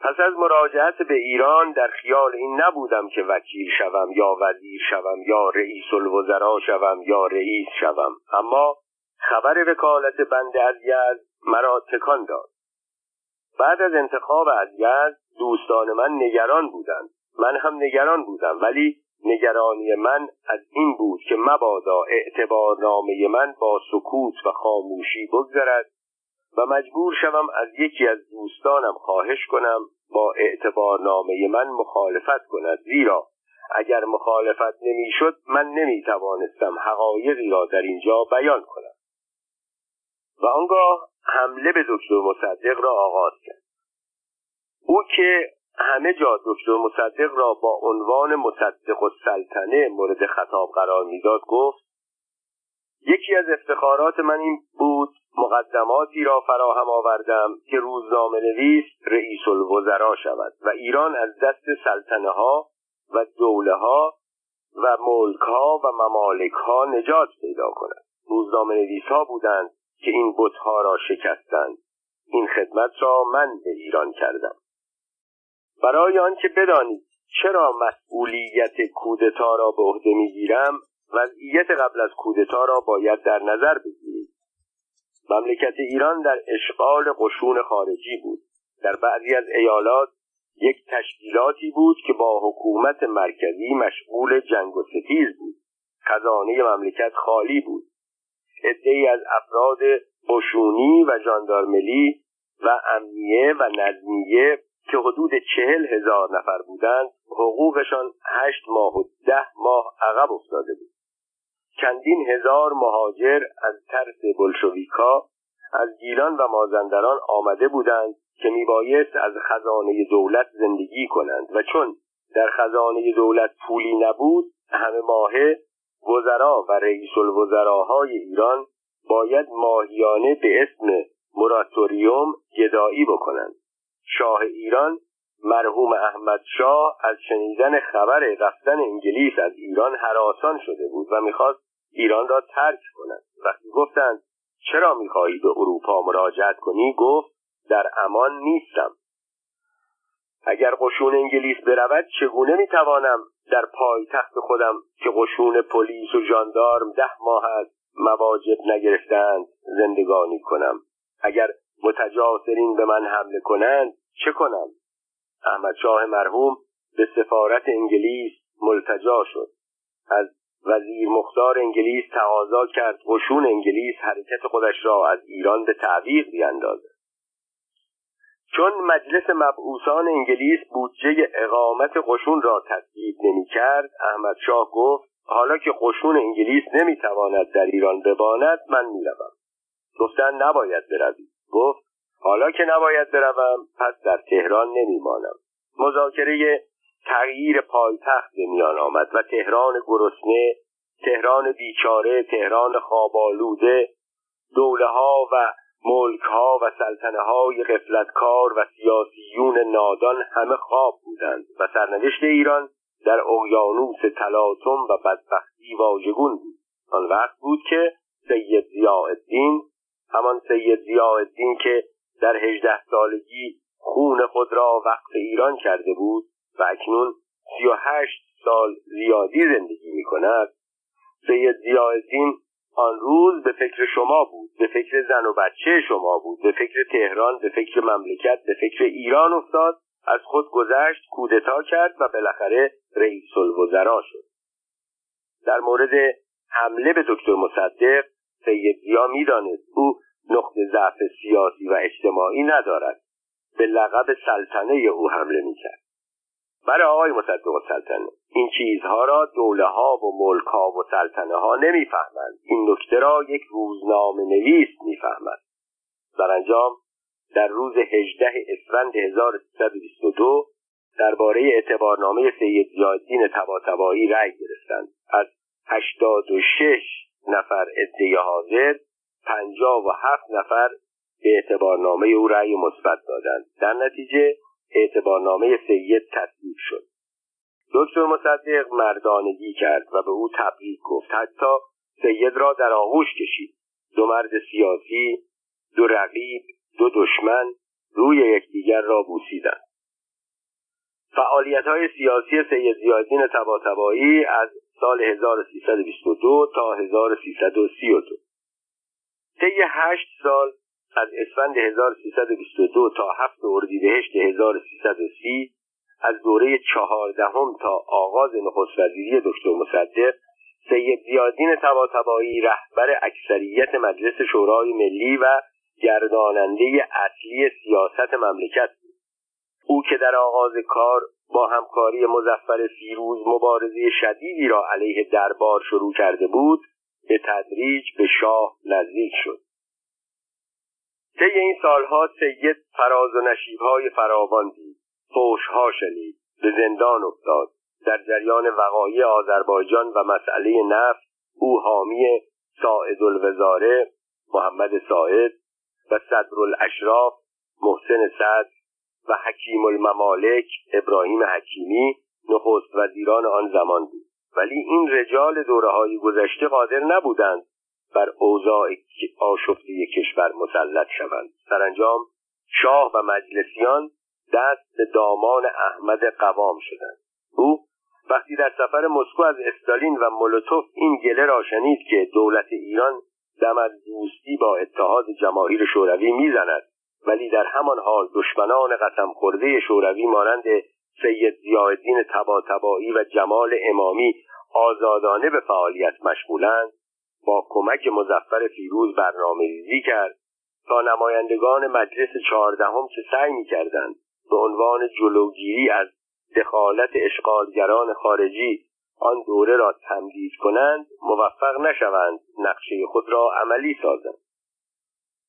پس از مراجعت به ایران در خیال این نبودم که وکیل شوم یا وزیر شوم یا رئیس الوزراء شوم یا رئیس شوم. اما خبر وکالت بنده از یزد مرا تکان داد. بعد از انتخاب از یزد دوستان من نگران بودند. من هم نگران بودم ولی نگرانی من از این بود که مبادا اعتبارنامه من با سکوت و خاموشی بگذرد و مجبور شوم از یکی از دوستانم خواهش کنم با اعتبارنامه من مخالفت کند. زیرا اگر مخالفت نمی‌شد من نمی توانستم حقایقی را در اینجا بیان کنم. و آنگاه حمله به دکتر مصدق را آغاز کرد. او که همه جا دکتر مصدق را با عنوان مصدق و سلطنه مورد خطاب قرار می‌داد گفت یکی از افتخارات من این بود مقدماتی را فراهم آوردم که روزنامه نویس رئیس الوزراء شود و ایران از دست سلطنه ها و دوله ها و ملک ها و ممالک ها نجات پیدا کند. روزنامه نویس ها بودند که این بتها را شکستند. این خدمت را من به ایران کردم. برای آنکه بدانید چرا مسئولیت کودتا را به عهده می‌گیرم وضعیت قبل از کودتا را باید در نظر بگیرید. مملکت ایران در اشغال قشون خارجی بود. در بعضی از ایالات یک تشکیلاتی بود که با حکومت مرکزی مشغول جنگ و ستیز بود. خزانه مملکت خالی بود. عدهای از افراد قشونی و جاندارملی و امنیه و نظمیه که حدود چهل هزار نفر بودند حقوقشان هشت ماه و ده ماه عقب افتاده بود. چندین هزار مهاجر از ترس بلشویکا از گیلان و مازندران آمده بودند که میبایست از خزانه دولت زندگی کنند و چون در خزانه دولت پولی نبود همه ماهه وزرا و رئیس الوزراهای ایران باید ماهیانه به اسم مراتوریوم گدایی بکنند. شاه ایران مرحوم احمد شاه از شنیدن خبر رفتن انگلیس از ایران حراسان شده بود و می‌خواست ایران را ترک کند وقتی گفتند چرا می‌خواهی به اروپا مراجعت کنی؟ گفت در امان نیستم. اگر قشون انگلیس برود چگونه می‌توانم در پایتخت خودم که قشون پلیس و ژاندارم ده ماه است مواجب نگرفتند زندگانی کنم؟ اگر متجاسرین به من حمله کنند چه کنم؟ احمد شاه مرحوم به سفارت انگلیس ملتجا شد. از وزیر مختار انگلیس تقاضا کرد قشون انگلیس حرکت خودش را از ایران به تعویق بیاندازد. چون مجلس مبعوثان انگلیس بودجه اقامت قشون را تصویب نمی‌کرد احمد شاه گفت حالا که قشون انگلیس نمی‌تواند در ایران بباند من می‌روم. گفتن نباید بروی گفت حالا که نباید بروم پس در تهران نمیمانم. مذاکره تغییر پایتخت به میان آمد و تهران گرسنه تهران بیچاره تهران خوابالوده دوله ها و ملک ها و سلطنه های غفلتکار و سیاسیون نادان همه خواب بودند و سرنوشت ایران در اقیانوس تلاطم و بدبختی واژگون بود. آن وقت بود که سید ضیاءالدین همان سید ضیاءالدین که در هجده سالگی خون خود را وقت ایران کرده بود و اکنون سی و هشت سال زیادی زندگی می کند سید ضیاءالدین آن روز به فکر شما بود به فکر زن و بچه شما بود به فکر تهران به فکر مملکت به فکر ایران افتاد از خود گذشت کودتا کرد و بالاخره رئیس الوزرا شد. در مورد حمله به دکتر مصدق سید زیا می‌دانست او نقطه ضعف سیاسی و اجتماعی ندارد. به لقب سلطنه او حمله می‌کرد. برای آقای مصدق سلطنه. این چیزها را دوله ها و ملک ها و سلطنه ها نمی‌فهمند. این نکته را یک روزنامه نویس می‌فهمد. در انجام در روز 18 اسفند 1322 درباره اعتبارنامه سید زیادین تباتبایی رأی گرفتند. از 86 نفر عده حاضر 57 نفر به اعتبارنامه او رأی مثبت دادند. در نتیجه اعتبارنامه سید تصویب شد. دکتر مصدق مردانگی کرد و به او تبریک گفت. حتی سید را در آغوش کشید. دو مرد سیاسی دو رقیب دو دشمن روی یکدیگر را بوسیدند. فعالیت های سیاسی سید زیادین تباتبایی از سال 1322 تا 1332 طی هشت سال از اسفند 1322 تا هفت اردیبهشت 1330 از دوره چهاردهم تا آغاز نخست وزیری دکتر مصدق سید زیادین تباتبایی رهبر اکثریت مجلس شورای ملی و گرداننده اصلی سیاست مملکت بود. او که در آغاز کار با همکاری مزفر فیروز مبارزه شدیدی را علیه دربار شروع کرده بود به تدریج به شاه نزدیک شد. طی این سالها سید فراز و نشیبهای فراوان دید. فوشها شنید. به زندان افتاد. در جریان وقایع آذربایجان و مسئله نفت او حامی ساعد الوزاره محمد ساعد و صدر الاشراف محسن صدر و حکیم الممالک ابراهیم حکیمی نخست وزیران آن زمان بود. ولی این رجال دوره های گذشته قادر نبودند بر اوضاع آشفته کشور مسلط شوند. سرانجام شاه و مجلسیان دست به دامان احمد قوام شدند. او وقتی در سفر مسکو از استالین و مولوتوف این گله را شنید که دولت ایران دم از دوستی با اتحاد جماهیر شوروی می‌زند ولی در همان حال دشمنان قسم خورده شوروی مانند سید زیادین تباتبایی و جمال امامی آزادانه به فعالیت مشغولند. با کمک مزفر فیروز برنامه ریزی کرد تا نمایندگان مجلس چهاردهم که سعی می‌کردند به عنوان جلوگیری از دخالت اشغالگران خارجی آن دوره را تمدید کنند موفق نشوند نقشه خود را عملی سازند.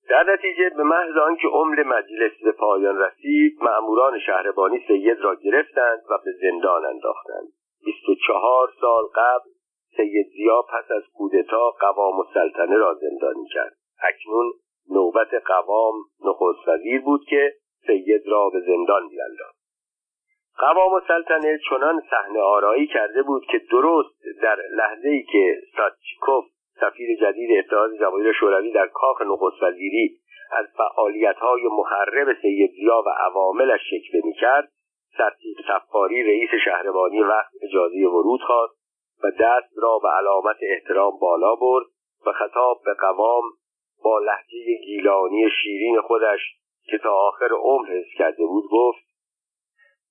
در نتیجه به محض آنکه عمر مجلس به پایان رسید مأموران شهربانی سید را گرفتند و به زندان انداختند. بیست و چهار سال قبل سید زیا پس از کودتا قوام السلطنه را زندانی کرد. اکنون نوبت قوام نخست وزیر بود که سید را به زندان بیانداخت قوام السلطنه چنان صحنه آرایی کرده بود که درست در لحظه ای که ساتچیکوف سفیر جدید اتحاد جماهیر شوروی در کاخ نخست وزیری از فعالیت‌های محرم سید زیا و عواملش شکوه می‌کرد سرتیب صفاری رئیس شهربانی وقت اجازه ورود خواست و دست را به علامت احترام بالا برد و خطاب به قوام با لحجه گیلانی شیرین خودش که تا آخر عمر حس کرده بود گفت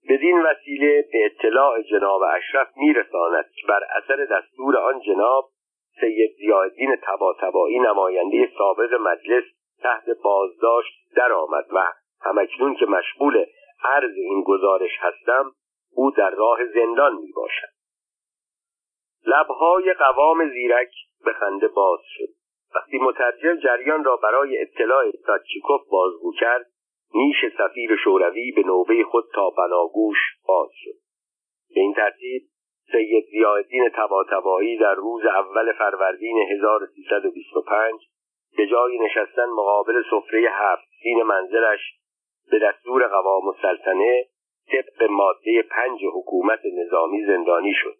بدین وسیله به اطلاع جناب اشرف میرساند که بر اثر دستور آن جناب سید زیادین تباتبایی نماینده سابق مجلس تحت بازداشت درآمد و همکنون که مشغول عرض این گزارش هستم او در راه زندان می باشد لبهای قوام زیرک به خنده باز شد. وقتی مترجم جریان را برای اطلاع ساتچیکوف بازگو کرد نیش سفیر شوروی به نوبه خود تا بناگوش باز شد. به این ترتیب سید زیادین تباتبایی در روز اول فروردین 1325 به جای نشستن مقابل سفره هفت سین منزلش به دستور قوام السلطنه طبق ماده پنج حکومت نظامی زندانی شد.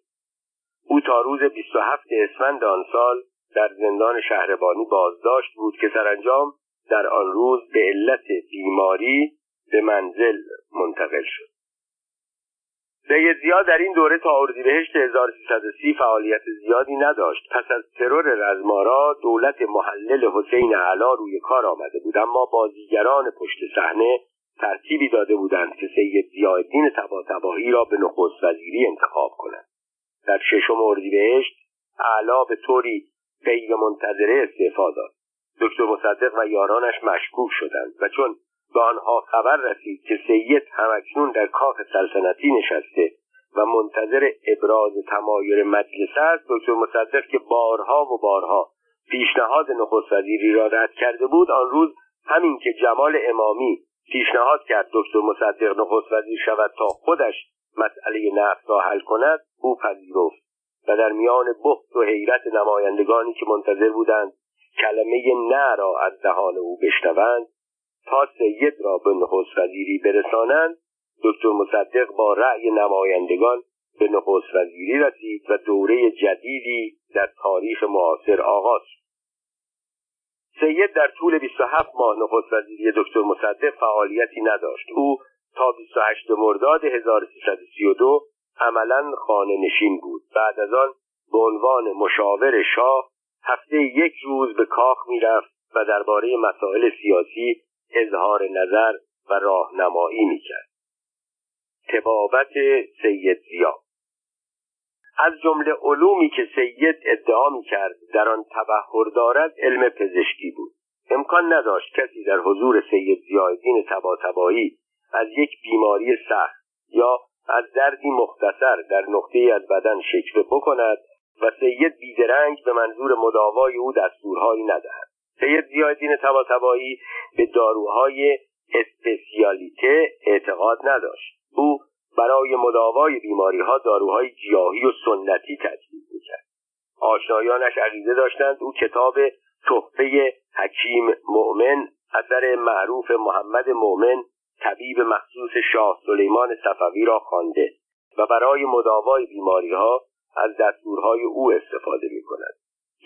او تا روز 27 اسفند آن سال در زندان شهربانی بازداشت بود که سرانجام در آن روز به علت بیماری به منزل منتقل شد. سید زیاد در این دوره تا اردیبهشت 1330 فعالیت زیادی نداشت. پس از ترور رزمارا دولت محلل حسین علا روی کار آمده بود. اما بازیگران پشت صحنه ترتیبی داده بودند که سید زیادین تباتبایی را به نخست وزیری انتخاب کنند. در ششم اردیبهشت علا به طوری غیر منتظره استعفا داد. دکتر مصدق و یارانش مشکوک شدند و چون به آنها خبر رسید که سید همکنون در کاخ سلطنتی نشسته و منتظر ابراز تمایل مجلس است دکتر مصدق که بارها و بارها پیشنهاد نخست وزیری را رد کرده بود آن روز همین که جمال امامی پیشنهاد کرد دکتر مصدق نخست وزیر شود تا خودش مسئله نفت را حل کند او پذیرفت و در میان بحث و حیرت نمایندگانی که منتظر بودند کلمه نه را از دهان او بشنوند تا سید را به نخست وزیری برسانند. دکتر مصدق با رأی نمایندگان به نخست وزیری رسید و دوره جدیدی در تاریخ معاصر آغاز شد. سید در طول 27 ماه نخست وزیری دکتر مصدق فعالیتی نداشت. او تا 28 مرداد 1332 عملا خانه نشین بود. بعد از آن به عنوان مشاور شاه هفته یک روز به کاخ می‌رفت و درباره مسائل سیاسی اظهار نظر و راهنمایی می‌کرد. تبابت سید زیا از جمله علومی که سید ادعا می‌کرد در آن تبهر دارد علم پزشکی بود. امکان نداشت کسی در حضور سید زیادین تباتبایی از یک بیماری سخت یا از دردی مختصر در نقطه از بدن شکوه بکند و سید بیدرنگ به منظور مداوای او دستورهایی ندهد. سید زیادین تباتبایی به داروهای اسپسیالیته اعتقاد نداشت. او برای مداوای بیماری ها داروهای گیاهی و سنتی تجویز می‌کرد. آشنایانش عقیده داشتند او کتاب تحفه حکیم مؤمن اثر معروف محمد مؤمن طبیب مخصوص شاه سلیمان صفوی را خوانده و برای مداوای بیماری ها از دستورهای او استفاده می کند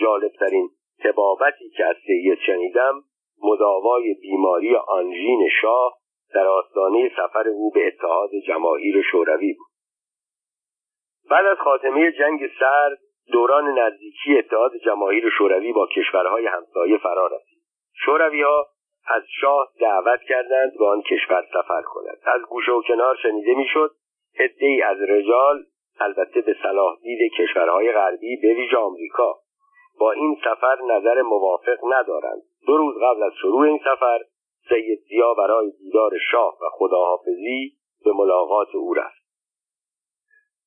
جالبترین تبابتی که از سید شنیدم مداوای بیماری آنژین شاه در آستانه سفر او به اتحاد جماهیر شوروی بود. بعد از خاتمه جنگ سرد دوران نزدیکی اتحاد جماهیر شوروی با کشورهای همسایه فرا رسید. شوروی ها از شاه دعوت کردند به آن کشور سفر کند از گوشه و کنار شنیده می‌شد عدهای از رجال البته به صلاح دید کشورهای غربی به ویژه آمریکا. با این سفر نظر موافق ندارند. دو روز قبل از شروع این سفر سید زیا برای دیدار شاه و خداحافظی به ملاقات او رفت.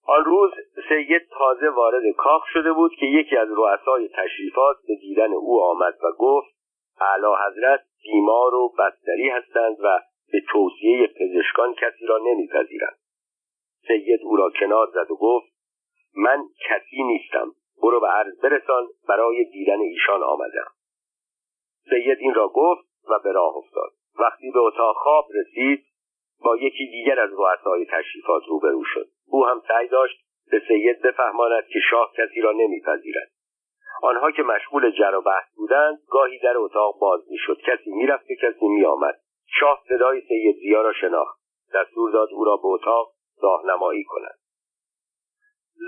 آن روز سید تازه وارد کاخ شده بود که یکی از رؤسای تشریفات به دیدن او آمد و گفت اعلی حضرت بیمار و بستری هستند و به توصیه پزشکان کسی را نمیپذیرند. سید او را کنار زد و گفت من کسی نیستم برو به عرض برسان برای دیدن ایشان آمدم. سید این را گفت و به راه افتاد. وقتی به اتاق خواب رسید با یکی دیگر از رؤسای تشریفات روبرو شد. او هم سعی داشت به سید بفهماند که شاه کسی را نمیپذیرد. آنها که مشغول جر و بحث بودند گاهی در اتاق باز می‌شد. کسی می‌رفت و کسی میآمد. شاه صدای سید زیا را شناخت. دستور داد او را به اتاق راهنمایی کند.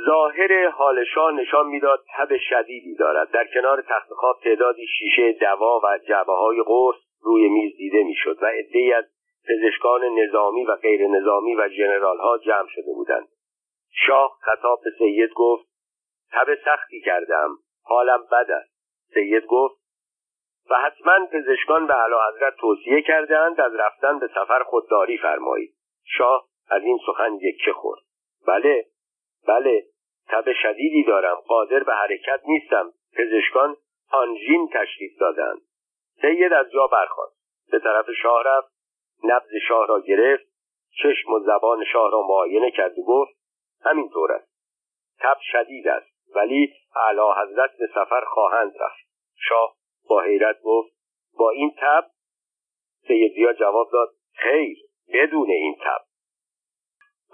ظاهر حال شاه نشان می‌داد تب شدیدی دارد. در کنار تخت خواب تعدادی شیشه دوا و جعبه های قرص روی میز دیده می‌شد و عدهای از پزشکان نظامی و غیر نظامی و جنرال ها جمع شده بودند. شاه خطاب به سید گفت تب سختی کردم. حالم بد است. سید گفت و حتما پزشکان به اعلی حضرت توصیه کردهاند از رفتن به سفر خودداری فرمایید. شاه از این سخن یکه خورد. بله بله تب شدیدی دارم قادر به حرکت نیستم. پزشکان آنژین تشخیص دادند. سید از جا برخاست. به طرف شاه رفت نبز شاه را گرفت چشم و زبان شاه را معاینه کرد و گفت همینطور است. تب شدید است. ولی اعلی حضرت به سفر خواهند رفت. شاه با حیرت گفت با این تب؟ سیدیا جواب داد خیر بدون این تب.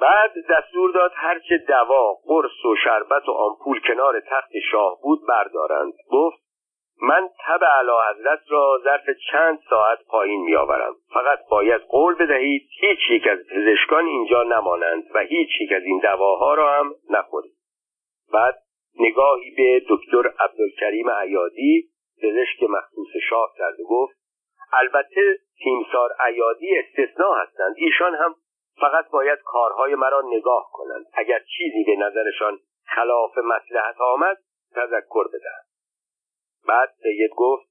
بعد دستور داد هرچه دوا قرص و شربت و آمپول کنار تخت شاه بود بردارند. گفت من تب اعلی حضرت را ظرف چند ساعت پایین میآورم. فقط باید قول بدهید هیچ یک از پزشکان اینجا نمانند و هیچ یک از این دواها را هم نخورید. بعد نگاهی به دکتر عبدالکریم عیادی پزشک مخصوص شاه کرد و گفت البته تیمسار عیادی استثنا هستند ایشان هم فقط باید کارهای مرا نگاه کنند اگر چیزی به نظرشان خلاف مسلحت آمد تذکر بدهند بعد سید گفت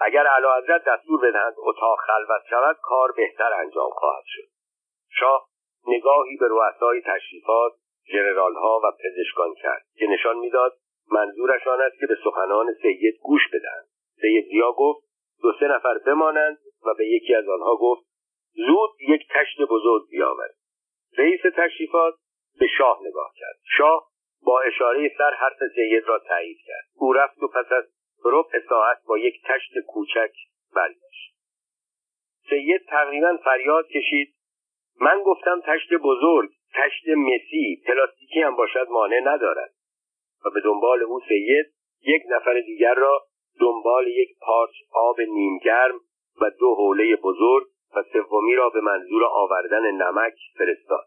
اگر اعلی حضرت دستور بدهند اتاق خلوت شود کار بهتر انجام خواهد شد. شاه نگاهی به رؤسای تشریفات ها و پزشکان کرد که نشان می‌داد منظورش آن است که به سخنان سید گوش بدهند. سید زیا گفت دو سه نفر بمانند و به یکی از آنها گفت زود یک تشت بزرگ بیاورید رئیس تشریفات به شاه نگاه کرد. شاه با اشاره سر حرف سید را تایید کرد. او رفت و پس از ربع ساعت با یک تشت کوچک برگشت. سید تقریبا فریاد کشید من گفتم تشت بزرگ تشت مسی پلاستیکی هم باشد مانع ندارد. و به دنبال او سید یک نفر دیگر را دنبال یک پارچ آب نیمگرم و دو حوله بزرگ و سومی را به منظور آوردن نمک فرستاد.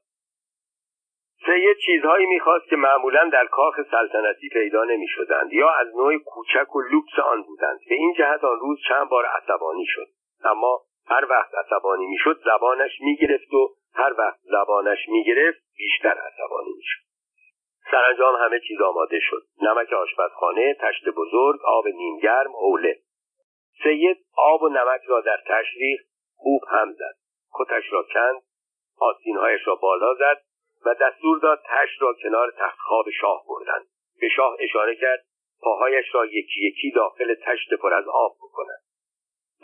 سید چیزهایی می‌خواست که معمولا در کاخ سلطنتی پیدا نمی‌شدند یا از نوع کوچک و لوکس آن بودند به این جهت آن روز چند بار عصبانی شد. اما هر وقت عصبانی می‌شد زبانش می‌گرفت و هر وقت زبانش می‌گرفت بیشتر عصبانی می‌شد. سرانجام همه چیز آماده شد. نمک آشپزخانه تشت بزرگ آب نیمگرم اوله. سید آب و نمک را در تشریح خوب هم زد. کتش را کند آستینهایش را بالا زد و دستور داد تشت را کنار تختخواب شاه بردند. به شاه اشاره کرد پاهایش را یکی یکی داخل تشت پر از آب بکنند.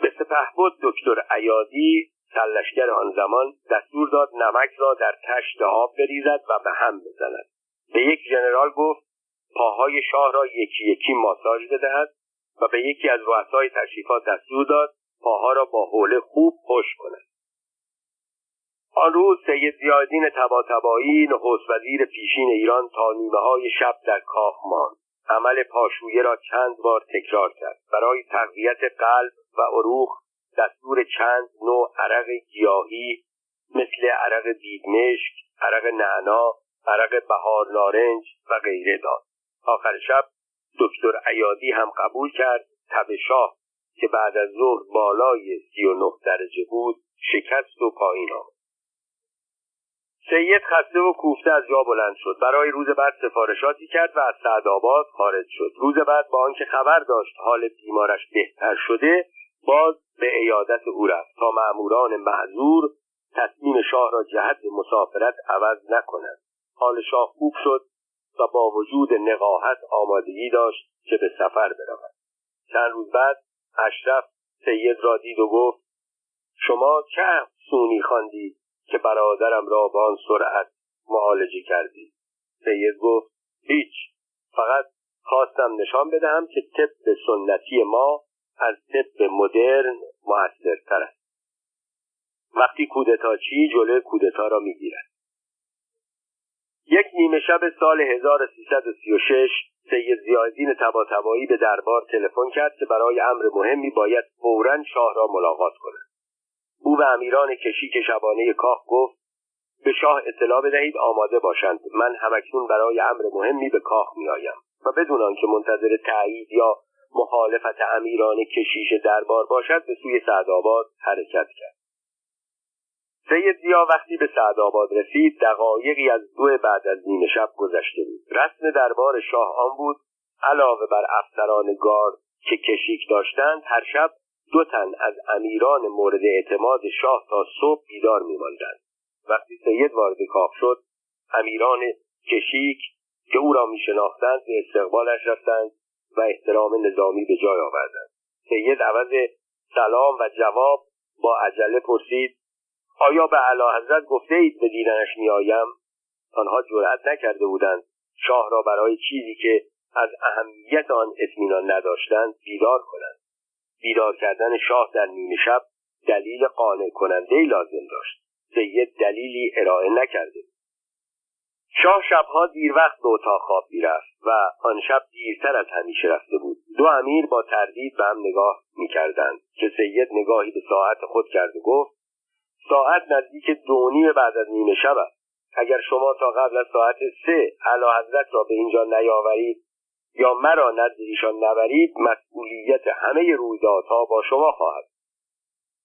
به سپهبد دکتر عیادی سرلشکر آن زمان دستور داد نمک را در تشت آب بریزد و به هم بزند. به یک ژنرال گفت پاهای شاه را یکی یکی ماساژ بدهد و به یکی از رؤسای تشریفات دستور داد پاها را با حوله خوب خوش کند. آن روز سید زیادین تباتبایی نخست وزیر پیشین ایران تا نیمه های شب در کاخ ماند. عمل پاشویه را چند بار تکرار کرد. برای تقویت قلب و عروق دستور چند نوع عرق گیاهی مثل عرق دیدمشک عرق نعنا عرق بهار نارنج و غیره داد. آخر شب دکتر عیادی هم قبول کرد تب شاه که بعد از ظهر بالای سی و نه درجه بود شکست و پایین آمد. سید خسته و کوفته از جا بلند شد. برای روز بعد سفارشاتی کرد و از سعدآباد خارج شد. روز بعد با آنکه خبر داشت حال بیمارش بهتر شده باز به ایادت او رفت تا مأموران معذور تصمیم شاه را جهت مسافرت عوض نکنند. حال شاه خوب شد و با وجود نقاهت آمادگی داشت که به سفر برود. چند روز بعد اشرف سید را دید و گفت شما چه سونی خواندید که برادرم را با آن سرعت معالجه کردی سید گفت هیچ. فقط خواستم نشان بدهم که طب سنتی ما از طب مدرن موثرتر است. وقتی کودتاچی جلوی کودتا را می‌گیرد. یک نیمه شب سال 1336 سید زیادین تباتبایی به دربار تلفن کرد که برای امر مهمی باید فورا شاه را ملاقات کند. او به امیران کشیک شبانه کاخ گفت به شاه اطلاع بدهید آماده باشند. من همکنون برای امر مهمی به کاخ میآیم و بدون آنکه منتظر تایید یا مخالفت امیران کشیش دربار باشد به سوی سعدآباد حرکت کرد. سید زیا وقتی به سعدآباد رسید دقایقی از دو بعد از نیمه شب گذشته بود. رسم دربار شاه آن بود علاوه بر افسران گار که کشیک داشتند هر شب دو تن از امیران مورد اعتماد شاه تا صبح بیدار میماندند. وقتی سید وارد کاخ شد امیران کشیک که او را میشناختند به استقبالش رفتند. و احترام نظامی به جای آوردند سید عوض سلام و جواب با عجله پرسید آیا به اعلی حضرت گفته اید به دیدنش میآیم؟ آنها جرأت نکرده بودند. شاه را برای چیزی که از اهمیت آن اطمینان نداشتند بیدار کنند. بیدار کردن شاه در نیمه شب دلیل قانع کننده لازم داشت. سید دلیلی ارائه نکرده شاه شبها دیر وقت به اتاق خواب می‌رفت و آن شب دیرتر از همیشه رفته بود. دو امیر با تردید به هم نگاه می‌کردند که سید نگاهی به ساعت خود کرد و گفت ساعت نزدیک دو بعد از نیمه شب است. اگر شما تا قبل از ساعت سه علا حضرت را به اینجا نیاورید یا مرا نزد ایشان نبرید مسئولیت همه رویدادها با شما خواهد.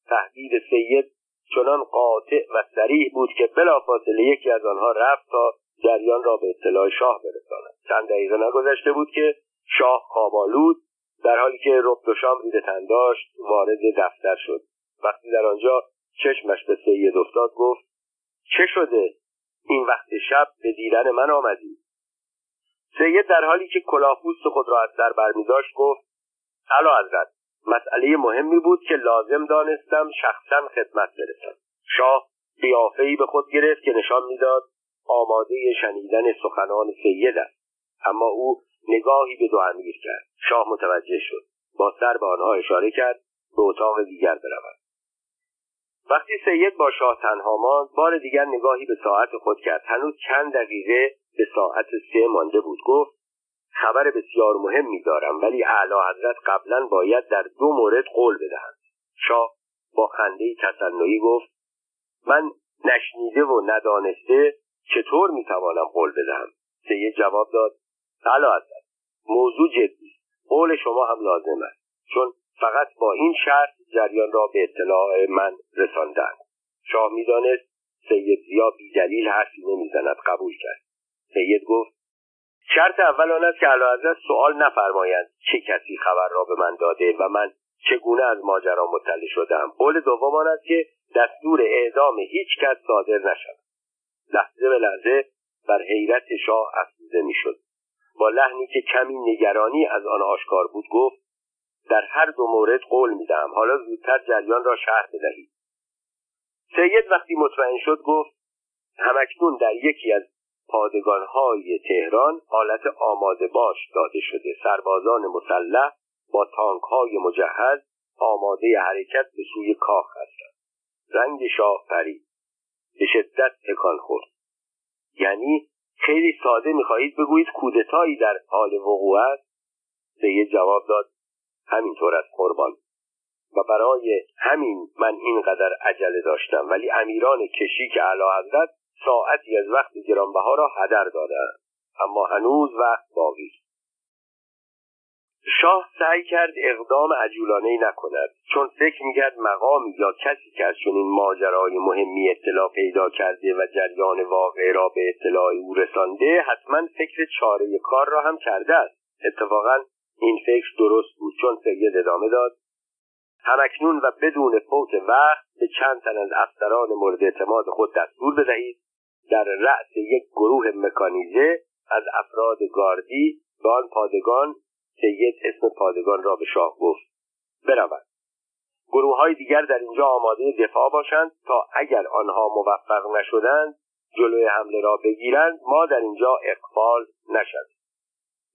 تهدید سید چنان قاطع و سریح بود که بلافاصله یکی از آنها رفت تا جریان را به اطلاع شاه برساند. چند دقیقه نگذشته بود که شاه خوابالود در حالی که رب و شام روی تن داشت وارد دفتر شد. وقتی در آنجا چشمش به سید افتاد گفت چه شده؟ این وقت شب به دیدن من آمدی. سید در حالی که کلاهپوست خود را از سر برمیداشت گفت علا حضرت مسئله مهمی بود که لازم دانستم شخصا خدمت برسم. شاه قیافهای به خود گرفت که نشان می‌داد آماده شنیدن سخنان سید است. اما او نگاهی به دو امیر کرد. شاه متوجه شد. با سر به آنها اشاره کرد به اتاق دیگر بروند. وقتی سید با شاه تنها ماند بار دیگر نگاهی به ساعت خود کرد. هنوز چند دقیقه به ساعت سه مانده بود. گفت خبر بسیار مهمی دارم ولی اعلی حضرت قبلا باید در دو مورد قول بدهند. شاه با خنده تصنعی گفت من نشنیده و ندانسته چطور می‌توانم قول بدهم؟ سید جواب داد. اعلی حضرت موضوع جدی. قول شما هم لازم است. چون فقط با این شرط جریان را به اطلاع من رساندند. شاه می‌دانست سید زیا بیدلیل حرفی نمی‌زند قبول کرد. سید گفت شرط اول آن است که حضرت سوال نفرمایند چه کسی خبر را به من داده و من چگونه از ماجرا مطلع شدم قول دوم آن است که دستور اعدام هیچ کس صادر نشود. لحظه به لحظه بر حیرت شاه افزوده می‌شد. با لحنی که کمی نگرانی از آن آشکار بود گفت در هر دو مورد قول می‌دهم حالا زودتر جریان را شرح بدهید. سید وقتی مطمئن شد گفت همکنون در یکی از پادگانهای تهران حالت آماده باش داده شده. سربازان مسلح با تانکهای مجهز آماده حرکت به سوی کاخ هستند. رنگ شاه پرید. به شدت تکان خورد. یعنی خیلی ساده می‌خواهید بگویید کودتایی در حال وقوع است؟ سید جواب داد همینطور از قربان. و برای همین من اینقدر عجله داشتم ولی امیران کشی که علا حضرت ساعتی از وقت گرانبها را هدر دادند اما هنوز وقت باقی شاه سعی کرد اقدام عجولانه نکند چون فکر می‌کرد مقامی یا کسی که از چنین ماجرای مهمی اطلاع پیدا کرده و جریان واقع را به اطلاع او رسانده حتما فکر چاره کار را هم کرده است. اتفاقا این فکر درست بود چون سید ادامه داد همکنون و بدون فوت وقت به چند تن از افسران مورد اعتماد خود دستور بدهید. در رأس یک گروه مکانیزه از افراد گاردی به آن پادگان سید اسم پادگان را به شاه گفت. بروند گروه های دیگر در اینجا آماده دفاع باشند تا اگر آنها موفق نشدند جلوی حمله را بگیرند ما در اینجا اقفال نشد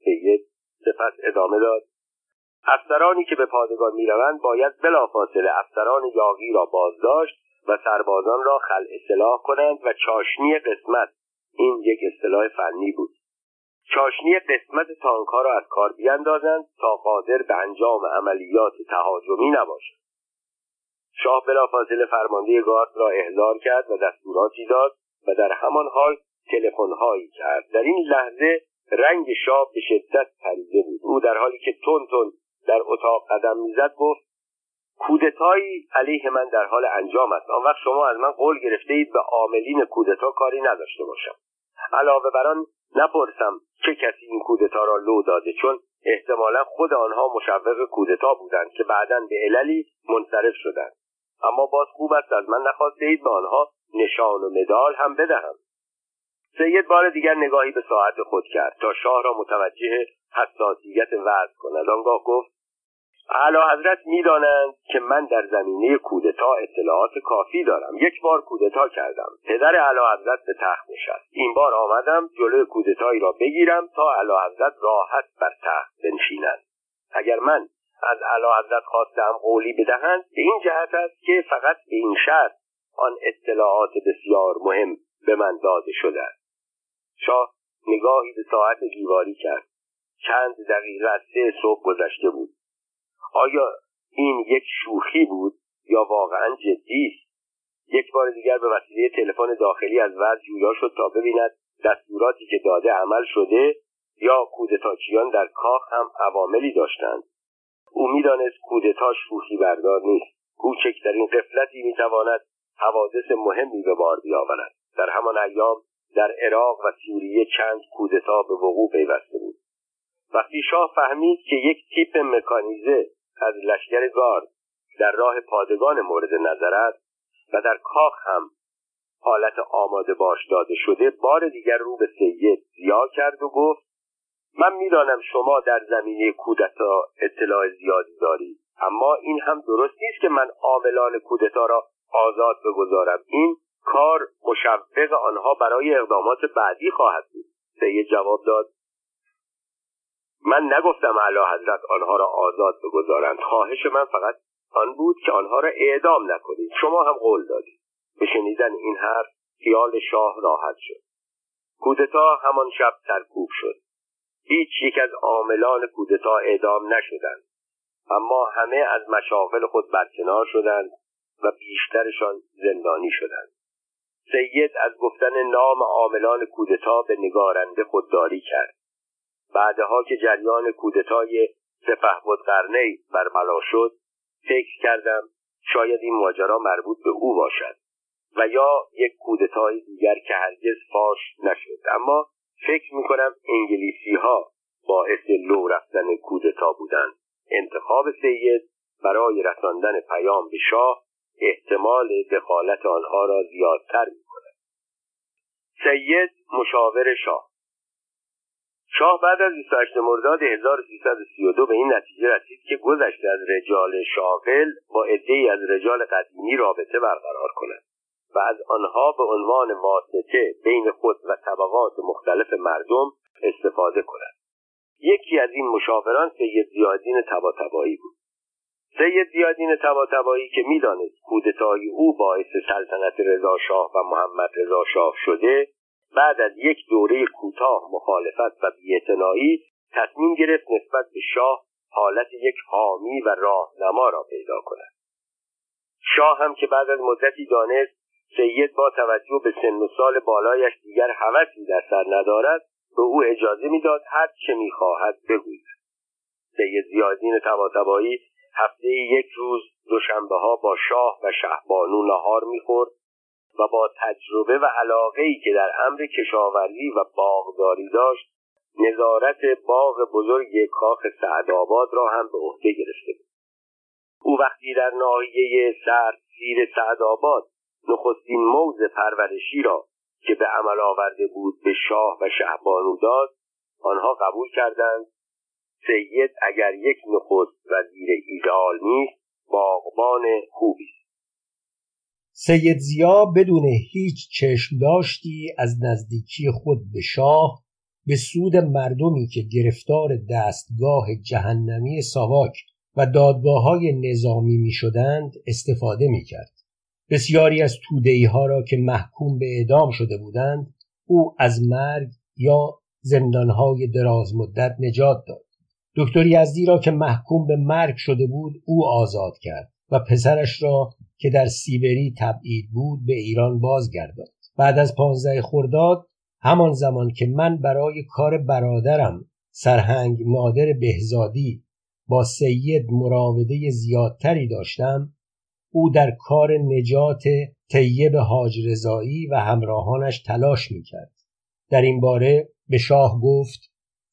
سید سپس ادامه داد. افسرانی که به پادگان می‌روند باید بلافاصله افسران یاغی را بازداشت و سربازان را خل اصلاح کنند و چاشنی قسمت. این یک اصطلاح فنی بود. چاشنی قسمت تانکها را از کار بیاندازند تا قادر به انجام عملیات تهاجمی نباشد. شاه بلافاصله فرمانده گارد را احضار کرد و دستوراتی داد و در همان حال تلفن‌هایی کرد در این لحظه رنگ شاه به شدت پریده بود او در حالی که تون تون در اتاق قدم می‌زد گفت کودتایی علیه من در حال انجام است. آن وقت شما از من قول گرفته اید به عاملین کودتا کاری نداشته باشم. علاوه بر آن نپرسم چه کسی این کودتا را لو داده چون احتمالا خود آنها مشوق کودتا بودند که بعدا به عللی منصرف شدند. اما باز خوب است از من نخواسته اید به آنها نشان و مدال هم بدهم. سید بار دیگر نگاهی به ساعت خود کرد تا شاه را متوجه حساسیت وضع کند. آنگاه گفت اعلی حضرت می‌دانند که من در زمینه کودتا اطلاعات کافی دارم. یک بار کودتا کردم. پدر اعلی حضرت به تخت نشست. این بار آمدم جلوی کودتایی را بگیرم تا اعلی حضرت راحت بر تخت بنشینند. اگر من از اعلی حضرت خواستم قولی بدهند به این جهت است که فقط به این شرط آن اطلاعات بسیار مهم به من داده شده است. شاه نگاهی به ساعت دیواری کرد. چند دقیقه از سه صبح گذشته بود. آیا این یک شوخی بود یا واقعا جدی است؟ یک بار دیگر به وسیله تلفن داخلی از وضع جویا شد تا ببیند دستوراتی که داده عمل شده یا کودتاچیان در کاخ هم عواملی داشتند. او می‌دانست کودتا شوخی بردار نیست کوچکترین قفلتی می‌تواند حوادث مهمی به بار بیاورد. در همان ایام در عراق و سوریه چند کودتا به وقوع پیوسته بود. وقتی شاه فهمید که یک تیپ مکانیزه از لشکر گارد در راه پادگان مورد نظر است و در کاخ هم حالت آماده باش داده شده بار دیگر رو به سید زیا کرد و گفت من می‌دانم شما در زمینه کودتا اطلاع زیادی دارید اما این هم درست نیست که من عاملان کودتا را آزاد بگذارم. این کار مشوق آنها برای اقدامات بعدی خواهد بود. سید جواب داد من نگفتم اعلی حضرت آنها را آزاد بگذارند. خواهش من فقط آن بود که آنها را اعدام نکنید. شما هم قول دادید. به شنیدن این حرف خیال شاه راحت شد. کودتا همان شب سرکوب شد. هیچ یک از عاملان کودتا اعدام نشدند. اما همه از مشاغل خود برکنار شدند و بیشترشان زندانی شدند. سید از گفتن نام عاملان کودتا به نگارنده خودداری کرد. بعدها که جریان کودتای سپهبد قرنی برملا شد فکر کردم شاید این ماجرا مربوط به او باشد و یا یک کودتای دیگر که هرگز فاش نشد. اما فکر می‌کنم انگلیسی ها باعث لو رفتن کودتا بودند انتخاب سید برای رساندن پیام به شاه احتمال دخالت آنها را زیادتر می‌کند. سید مشاور شاه. شاه بعد از 28 مرداد 1332 به این نتیجه رسید که گذشته از رجال شاغل با عدهای از رجال قدیمی رابطه برقرار کند و از آنها به عنوان واسطه بین خود و طبقات مختلف مردم استفاده کند. یکی از این مشاوران سید زیادین تباتبایی بود. سید زیادین تباتبایی که می‌دانست کودتای او باعث سلطنت رضا شاه و محمد رضا شاه شده بعد از یک دوره کوتاه مخالفت و بیاعتنایی تصمیم گرفت نسبت به شاه حالت یک حامی و راهنما را پیدا کند. شاه هم که بعد از مدتی دانست سید با توجه به سن و سال بالایش دیگر هوسی در سر ندارد به او اجازه می‌داد هر چه می‌خواهد بگوید. سید زیادین تباتبایی هفته یک روز دوشنبه ها با شاه و شهبانو نهار می‌خورد و با تجربه و علاقه ای که در امر کشاورزی و باغداری داشت نظارت باغ بزرگ کاخ سعدآباد را هم به عهده گرفته بود. او وقتی در ناحیه سرد سیر سعدآباد نخستین موز پرورشی را که به عمل آورده بود به شاه و شهبانو داد آنها قبول کردند سید اگر یک نخست وزیر ایدال نیست باغبان خوبی سید زیا بدون هیچ چشم داشتی از نزدیکی خود به شاه به سود مردمی که گرفتار دستگاه جهنمی ساواک و دادگاه های نظامی می شدند استفاده می کرد. بسیاری از تودهی ها را که محکوم به اعدام شده بودند او از مرگ یا زندانهای دراز مدت نجات داد دکتر یزدی را که محکوم به مرگ شده بود او آزاد کرد و پسرش را که در سیبری تبعید بود به ایران بازگرداند. بعد از پانزده خرداد همان زمان که من برای کار برادرم سرهنگ نادر بهزادی با سید مراوده زیادتری داشتم او در کار نجات طیب حاج رضایی و همراهانش تلاش می‌کرد. در این باره به شاه گفت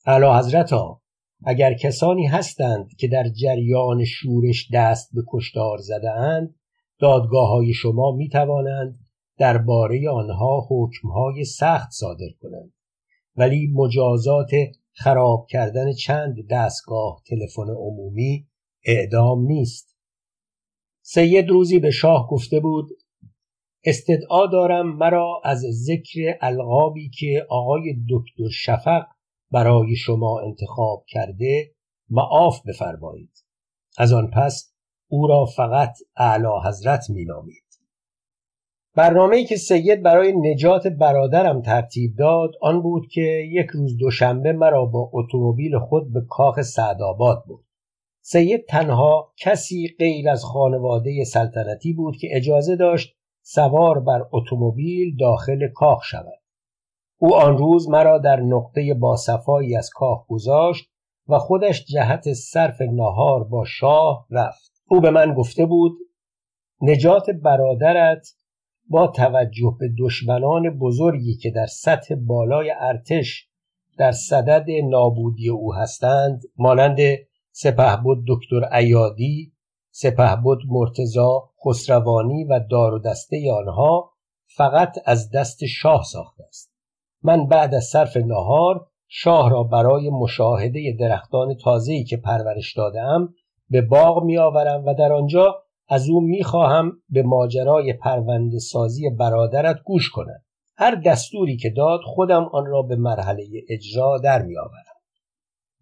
اعلی ها اگر کسانی هستند که در جریان شورش دست به کشتار زده اند دادگاه های شما می توانند درباره آنها حکمهای سخت صادر کنند. ولی مجازات خراب کردن چند دستگاه تلفن عمومی اعدام نیست. سید روزی به شاه گفته بود استدعا دارم مرا از ذکر القابی که آقای دکتر شفق برای شما انتخاب کرده معاف بفرمایید. از آن پس او را فقط اعلی حضرت مینامید. برنامه‌ای که سید برای نجات برادرم ترتیب داد آن بود که یک روز دوشنبه مرا با اتومبیل خود به کاخ سعدآباد برد. سید تنها کسی غیر از خانواده سلطنتی بود که اجازه داشت سوار بر اتومبیل داخل کاخ شود. او آن روز مرا در نقطه باصفایی از کاخ گذاشت و خودش جهت صرف نهار با شاه رفت. او به من گفته بود نجات برادرت با توجه به دشمنان بزرگی که در سطح بالای ارتش در صدد نابودی او هستند مانند بود دکتر ایادی بود مرتزا خسروانی و دار و دسته آنها فقط از دست شاه ساخته است. من بعد از صرف نهار شاه را برای مشاهده درختان تازه‌ای که پرورش دادم به باغ میآورم و در آنجا از او می‌خواهم به ماجرای پرونده سازی برادرت گوش کند. هر دستوری که داد خودم آن را به مرحله اجرا در میآورم.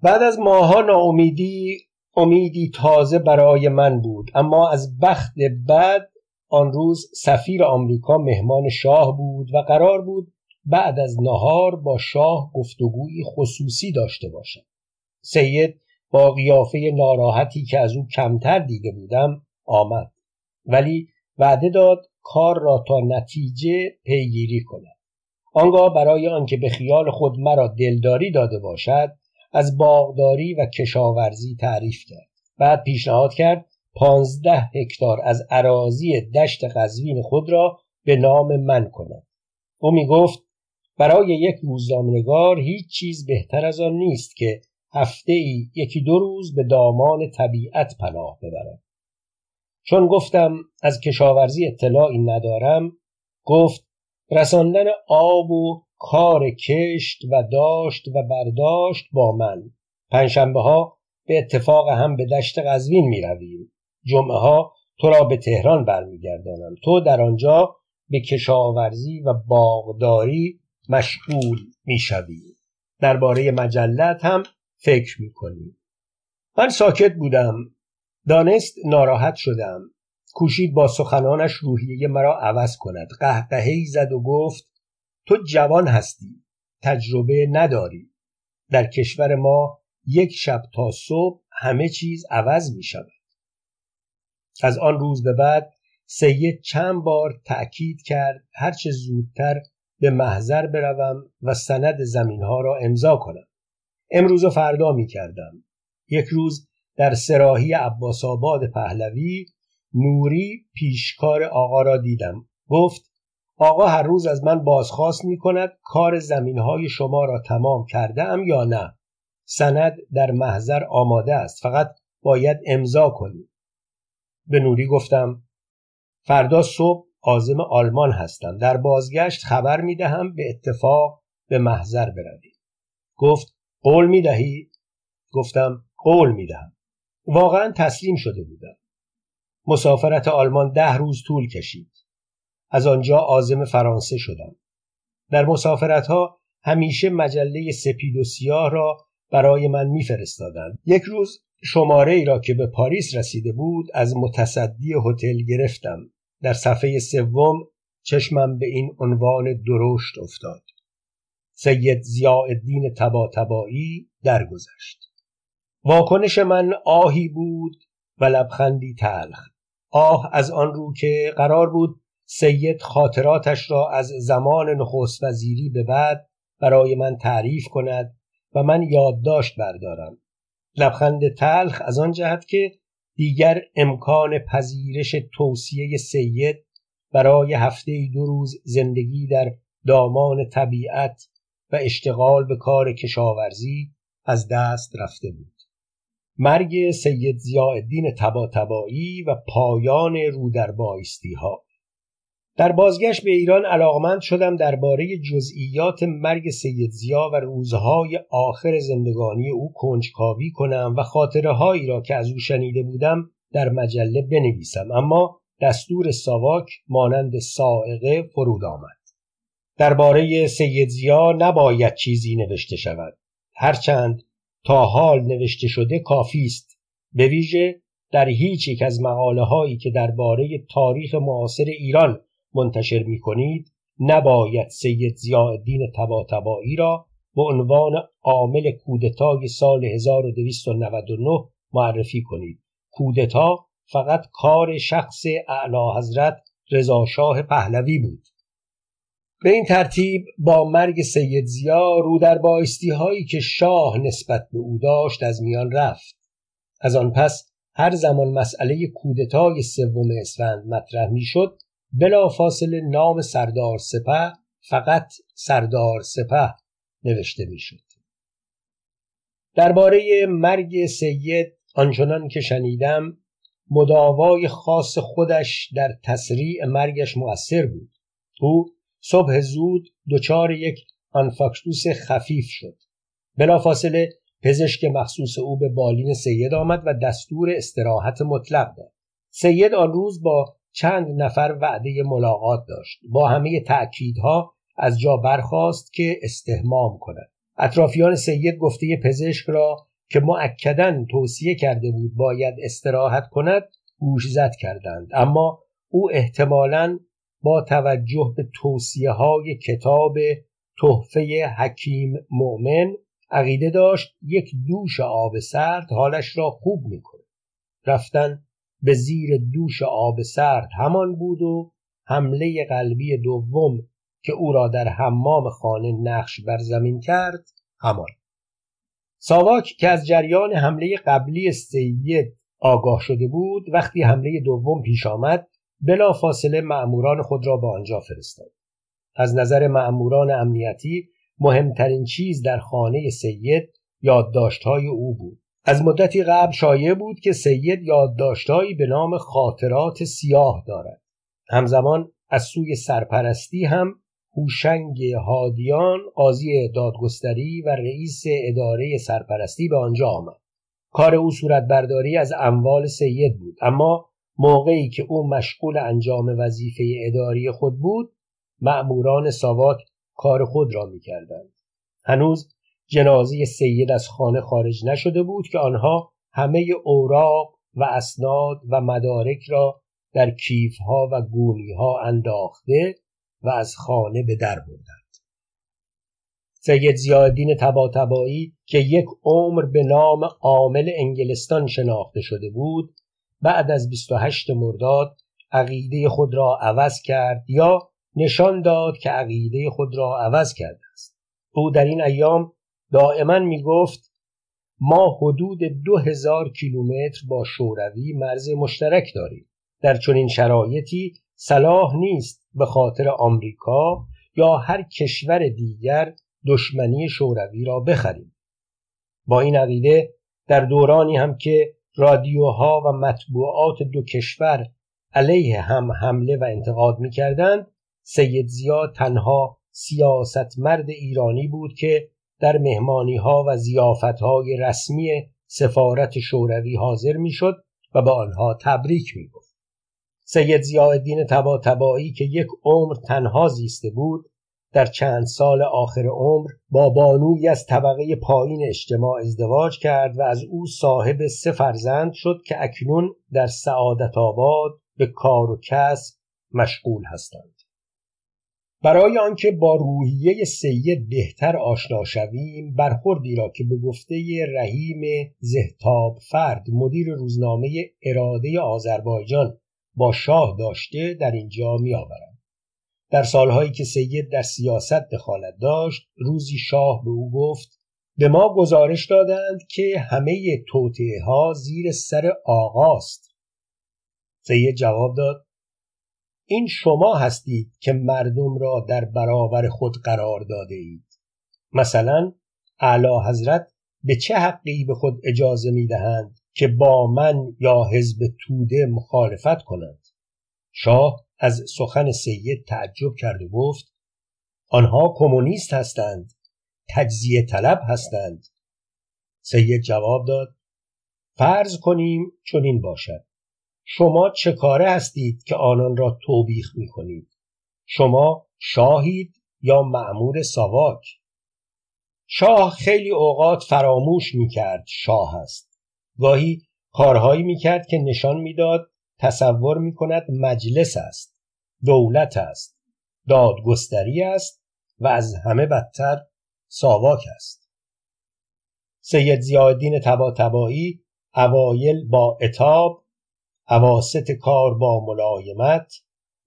بعد از ماها ناامیدی امیدی تازه برای من بود اما از بخت بعد آن روز سفیر آمریکا مهمان شاه بود و قرار بود بعد از نهار با شاه گفتگوی خصوصی داشته باشم. سید با قیافه ناراحتی که از او کمتر دیده بودم آمد ولی وعده داد کار را تا نتیجه پیگیری کند. آنگاه برای آنکه به خیال خود مرا دلداری داده باشد از باغداری و کشاورزی تعریف کرد. بعد پیشنهاد کرد پانزده هکتار از عراضی دشت قزوین خود را به نام من کند او می گفت برای یک روزنامهنگار هیچ چیز بهتر از آن نیست که هفته ای یکی دو روز به دامان طبیعت پناه ببرد. چون گفتم از کشاورزی اطلاعی ندارم گفت رساندن آب و کار کشت و داشت و برداشت با من. پنجشنبه ها به اتفاق هم به دشت قزوین می رویم جمعه ها تو را به تهران برمیگردانم. تو در آنجا به کشاورزی و باغداری مشغول می‌شوی درباره مجلت هم فکر می‌کنی من ساکت بودم. دانست ناراحت شدم. کوشید با سخنانش روحیه مرا عوض کند. قهقههای زد و گفت تو جوان هستی. تجربه نداری. در کشور ما یک شب تا صبح همه چیز عوض می شود از آن روز به بعد سید چند بار تأکید کرد هرچه زودتر به محضر بروم و سند زمین ها را امضا کنم. امروز و فردا می کردم یک روز در سراحی عباس آباد پهلوی نوری پیشکار آقا را دیدم. گفت آقا هر روز از من بازخواست می کند کار زمین های شما را تمام کرده ام یا نه؟ سند در محضر آماده است. فقط باید امضا کنی. به نوری گفتم فردا صبح عازم آلمان هستم. در بازگشت خبر می دهم به اتفاق به محضر بروی گفت قول می دهی؟ گفتم قول می دهم واقعا تسلیم شده بودم. مسافرت آلمان ده روز طول کشید. از آنجا عازم فرانسه شدم. در مسافرت ها همیشه مجله سپید و سیاه را برای من میفرستادند. یک روز شماره ای را که به پاریس رسیده بود از متصدی هتل گرفتم. در صفحه سوم چشمم به این عنوان درشت افتاد. سید ضیاءالدین تباتبایی درگذشت. واکنش من آهی بود و لبخندی تلخ. آه از آن رو که قرار بود سید خاطراتش را از زمان نخست وزیری به بعد برای من تعریف کند و من یادداشت بردارم. لبخند تلخ از آن جهت که دیگر امکان پذیرش توصیه سید برای هفته دو روز زندگی در دامان طبیعت و اشتغال به کار کشاورزی از دست رفته بود. مرگ سید ضیاءالدین تباتبایی و پایان رو در بایستی ها در بازگشت به ایران علاقمند شدم درباره جزئیات مرگ سید زیا و روزهای آخر زندگانی او کنجکاوی کنم و خاطره هایی را که از او شنیده بودم در مجله بنویسم. اما دستور ساواک مانند سائقه فرود آمد. درباره سید زیا نباید چیزی نوشته شود. هرچند تا حال نوشته شده کافی است. به ویژه در هیچ یک از مقاله هایی که درباره تاریخ معاصر ایران منتشر می کنید نباید سید ضیاءالدین تباتبایی را به عنوان عامل کودتای سال 1299 معرفی کنید. کودتا فقط کار شخص اعلی حضرت رضاشاه پهلوی بود. به این ترتیب با مرگ سید زیا رو در بایستی هایی که شاه نسبت به او داشت از میان رفت. از آن پس هر زمان مسئله کودتای سوم اسفند مطرح می‌شد فاصله نام سردار سپه فقط سردار سپه نوشته می‌شد. درباره مرگ سید آنچنان که شنیدم مداوای خاص خودش در تسریع مرگش مؤثر بود. او صبح زود دچار یک آنفاکتوس خفیف شد. بلافاصله پزشک مخصوص او به بالین سید آمد و دستور استراحت مطلق داد. سید آن روز با چند نفر وعده ملاقات داشت. با همه تأکیدها از جا برخواست که استهمام کند. اطرافیان سید گفته پزشک را که معکدا توصیه کرده بود باید استراحت کند گوشزد کردند. اما او احتمالا با توجه به توصیه های کتاب تحفه حکیم مؤمن عقیده داشت یک دوش آب سرد حالش را خوب می‌کنه رفتن به زیر دوش آب سرد همان بود و حمله قلبی دوم که او را در حمام خانه نقش بر زمین کرد همان. ساواک که از جریان حمله قبلی سید آگاه شده بود وقتی حمله دوم پیش آمد بلا فاصله معموران خود را به آنجا فرستاد. از نظر معموران امنیتی مهمترین چیز در خانه سید یادداشتهای او بود. از مدتی قبل شایع بود که سید یادداشتهایی به نام خاطرات سیاه دارد. همزمان از سوی سرپرستی هم هوشنگ هادیان قاضی دادگستری و رئیس اداره سرپرستی به آنجا آمد. کار او صورت برداری از اموال سید بود. اما موقعی که او مشغول انجام وظیفه اداری خود بود مأموران ساواک کار خود را می‌کردند. هنوز جنازه سید از خانه خارج نشده بود که آنها همه اوراق و اسناد و مدارک را در کیفها و گونیها انداخته و از خانه به در بردند. سید زیادین تبا که یک عمر به نام عامل انگلستان شناخته شده بود بعد از 28 مرداد عقیده خود را عوض کرد یا نشان داد که عقیده خود را عوض کرده است. او در این ایام دائما می گفت ما حدود دو هزار کیلومتر با شوروی مرز مشترک داریم. در چنین شرایطی صلاح نیست به خاطر آمریکا یا هر کشور دیگر دشمنی شوروی را بخریم. با این عقیده در دورانی هم که رادیوها و مطبوعات دو کشور علیه هم حمله و انتقاد می‌کردند سید زیاد تنها سیاستمرد ایرانی بود که در مهمانی ها و زیافت های رسمی سفارت شوروی حاضر می‌شد و به آنها تبریک می‌گفت. سید زیادین تبا تبایی که یک عمر تنها زیسته بود در چند سال آخر عمر با بانوی از طبقه پایین اجتماع ازدواج کرد و از او صاحب سه فرزند شد که اکنون در سعادت آباد به کار و کسب مشغول هستند. برای آنکه با روحیه سید بهتر آشنا شویم برخوردی را که به گفته رحیم زهتاب فرد مدیر روزنامه اراده آذربایجان با شاه داشته در اینجا می آورم. در سالهایی که سید در سیاست دخالت داشت روزی شاه به او گفت به ما گزارش دادند که همه توطعه ها زیر سر آقاست سید جواب داد این شما هستید که مردم را در برابر خود قرار داده اید. مثلا اعلی حضرت به چه حقی به خود اجازه می دهند که با من یا حزب توده مخالفت کنند؟ شاه از سخن سید تعجب کرد و گفت آنها کمونیست هستند تجزیه طلب هستند. سید جواب داد فرض کنیم چنین باشد. شما چه کاره هستید که آنان را توبیخ می کنید شما شاهید یا معمور ساواک؟ شاه خیلی اوقات فراموش می کرد شاه است. گاهی کارهایی می کرد که نشان می‌داد تصور می کند مجلس است دولت است دادگستری است و از همه بدتر ساواک است. سید زیادین تبا تبایی اوایل با اتاب عواست کار با ملایمت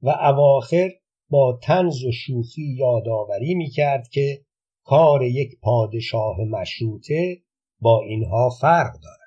و اواخر با تنز و شوخی یادآوری می کرد که کار یک پادشاه مشروطه با اینها فرق دارد.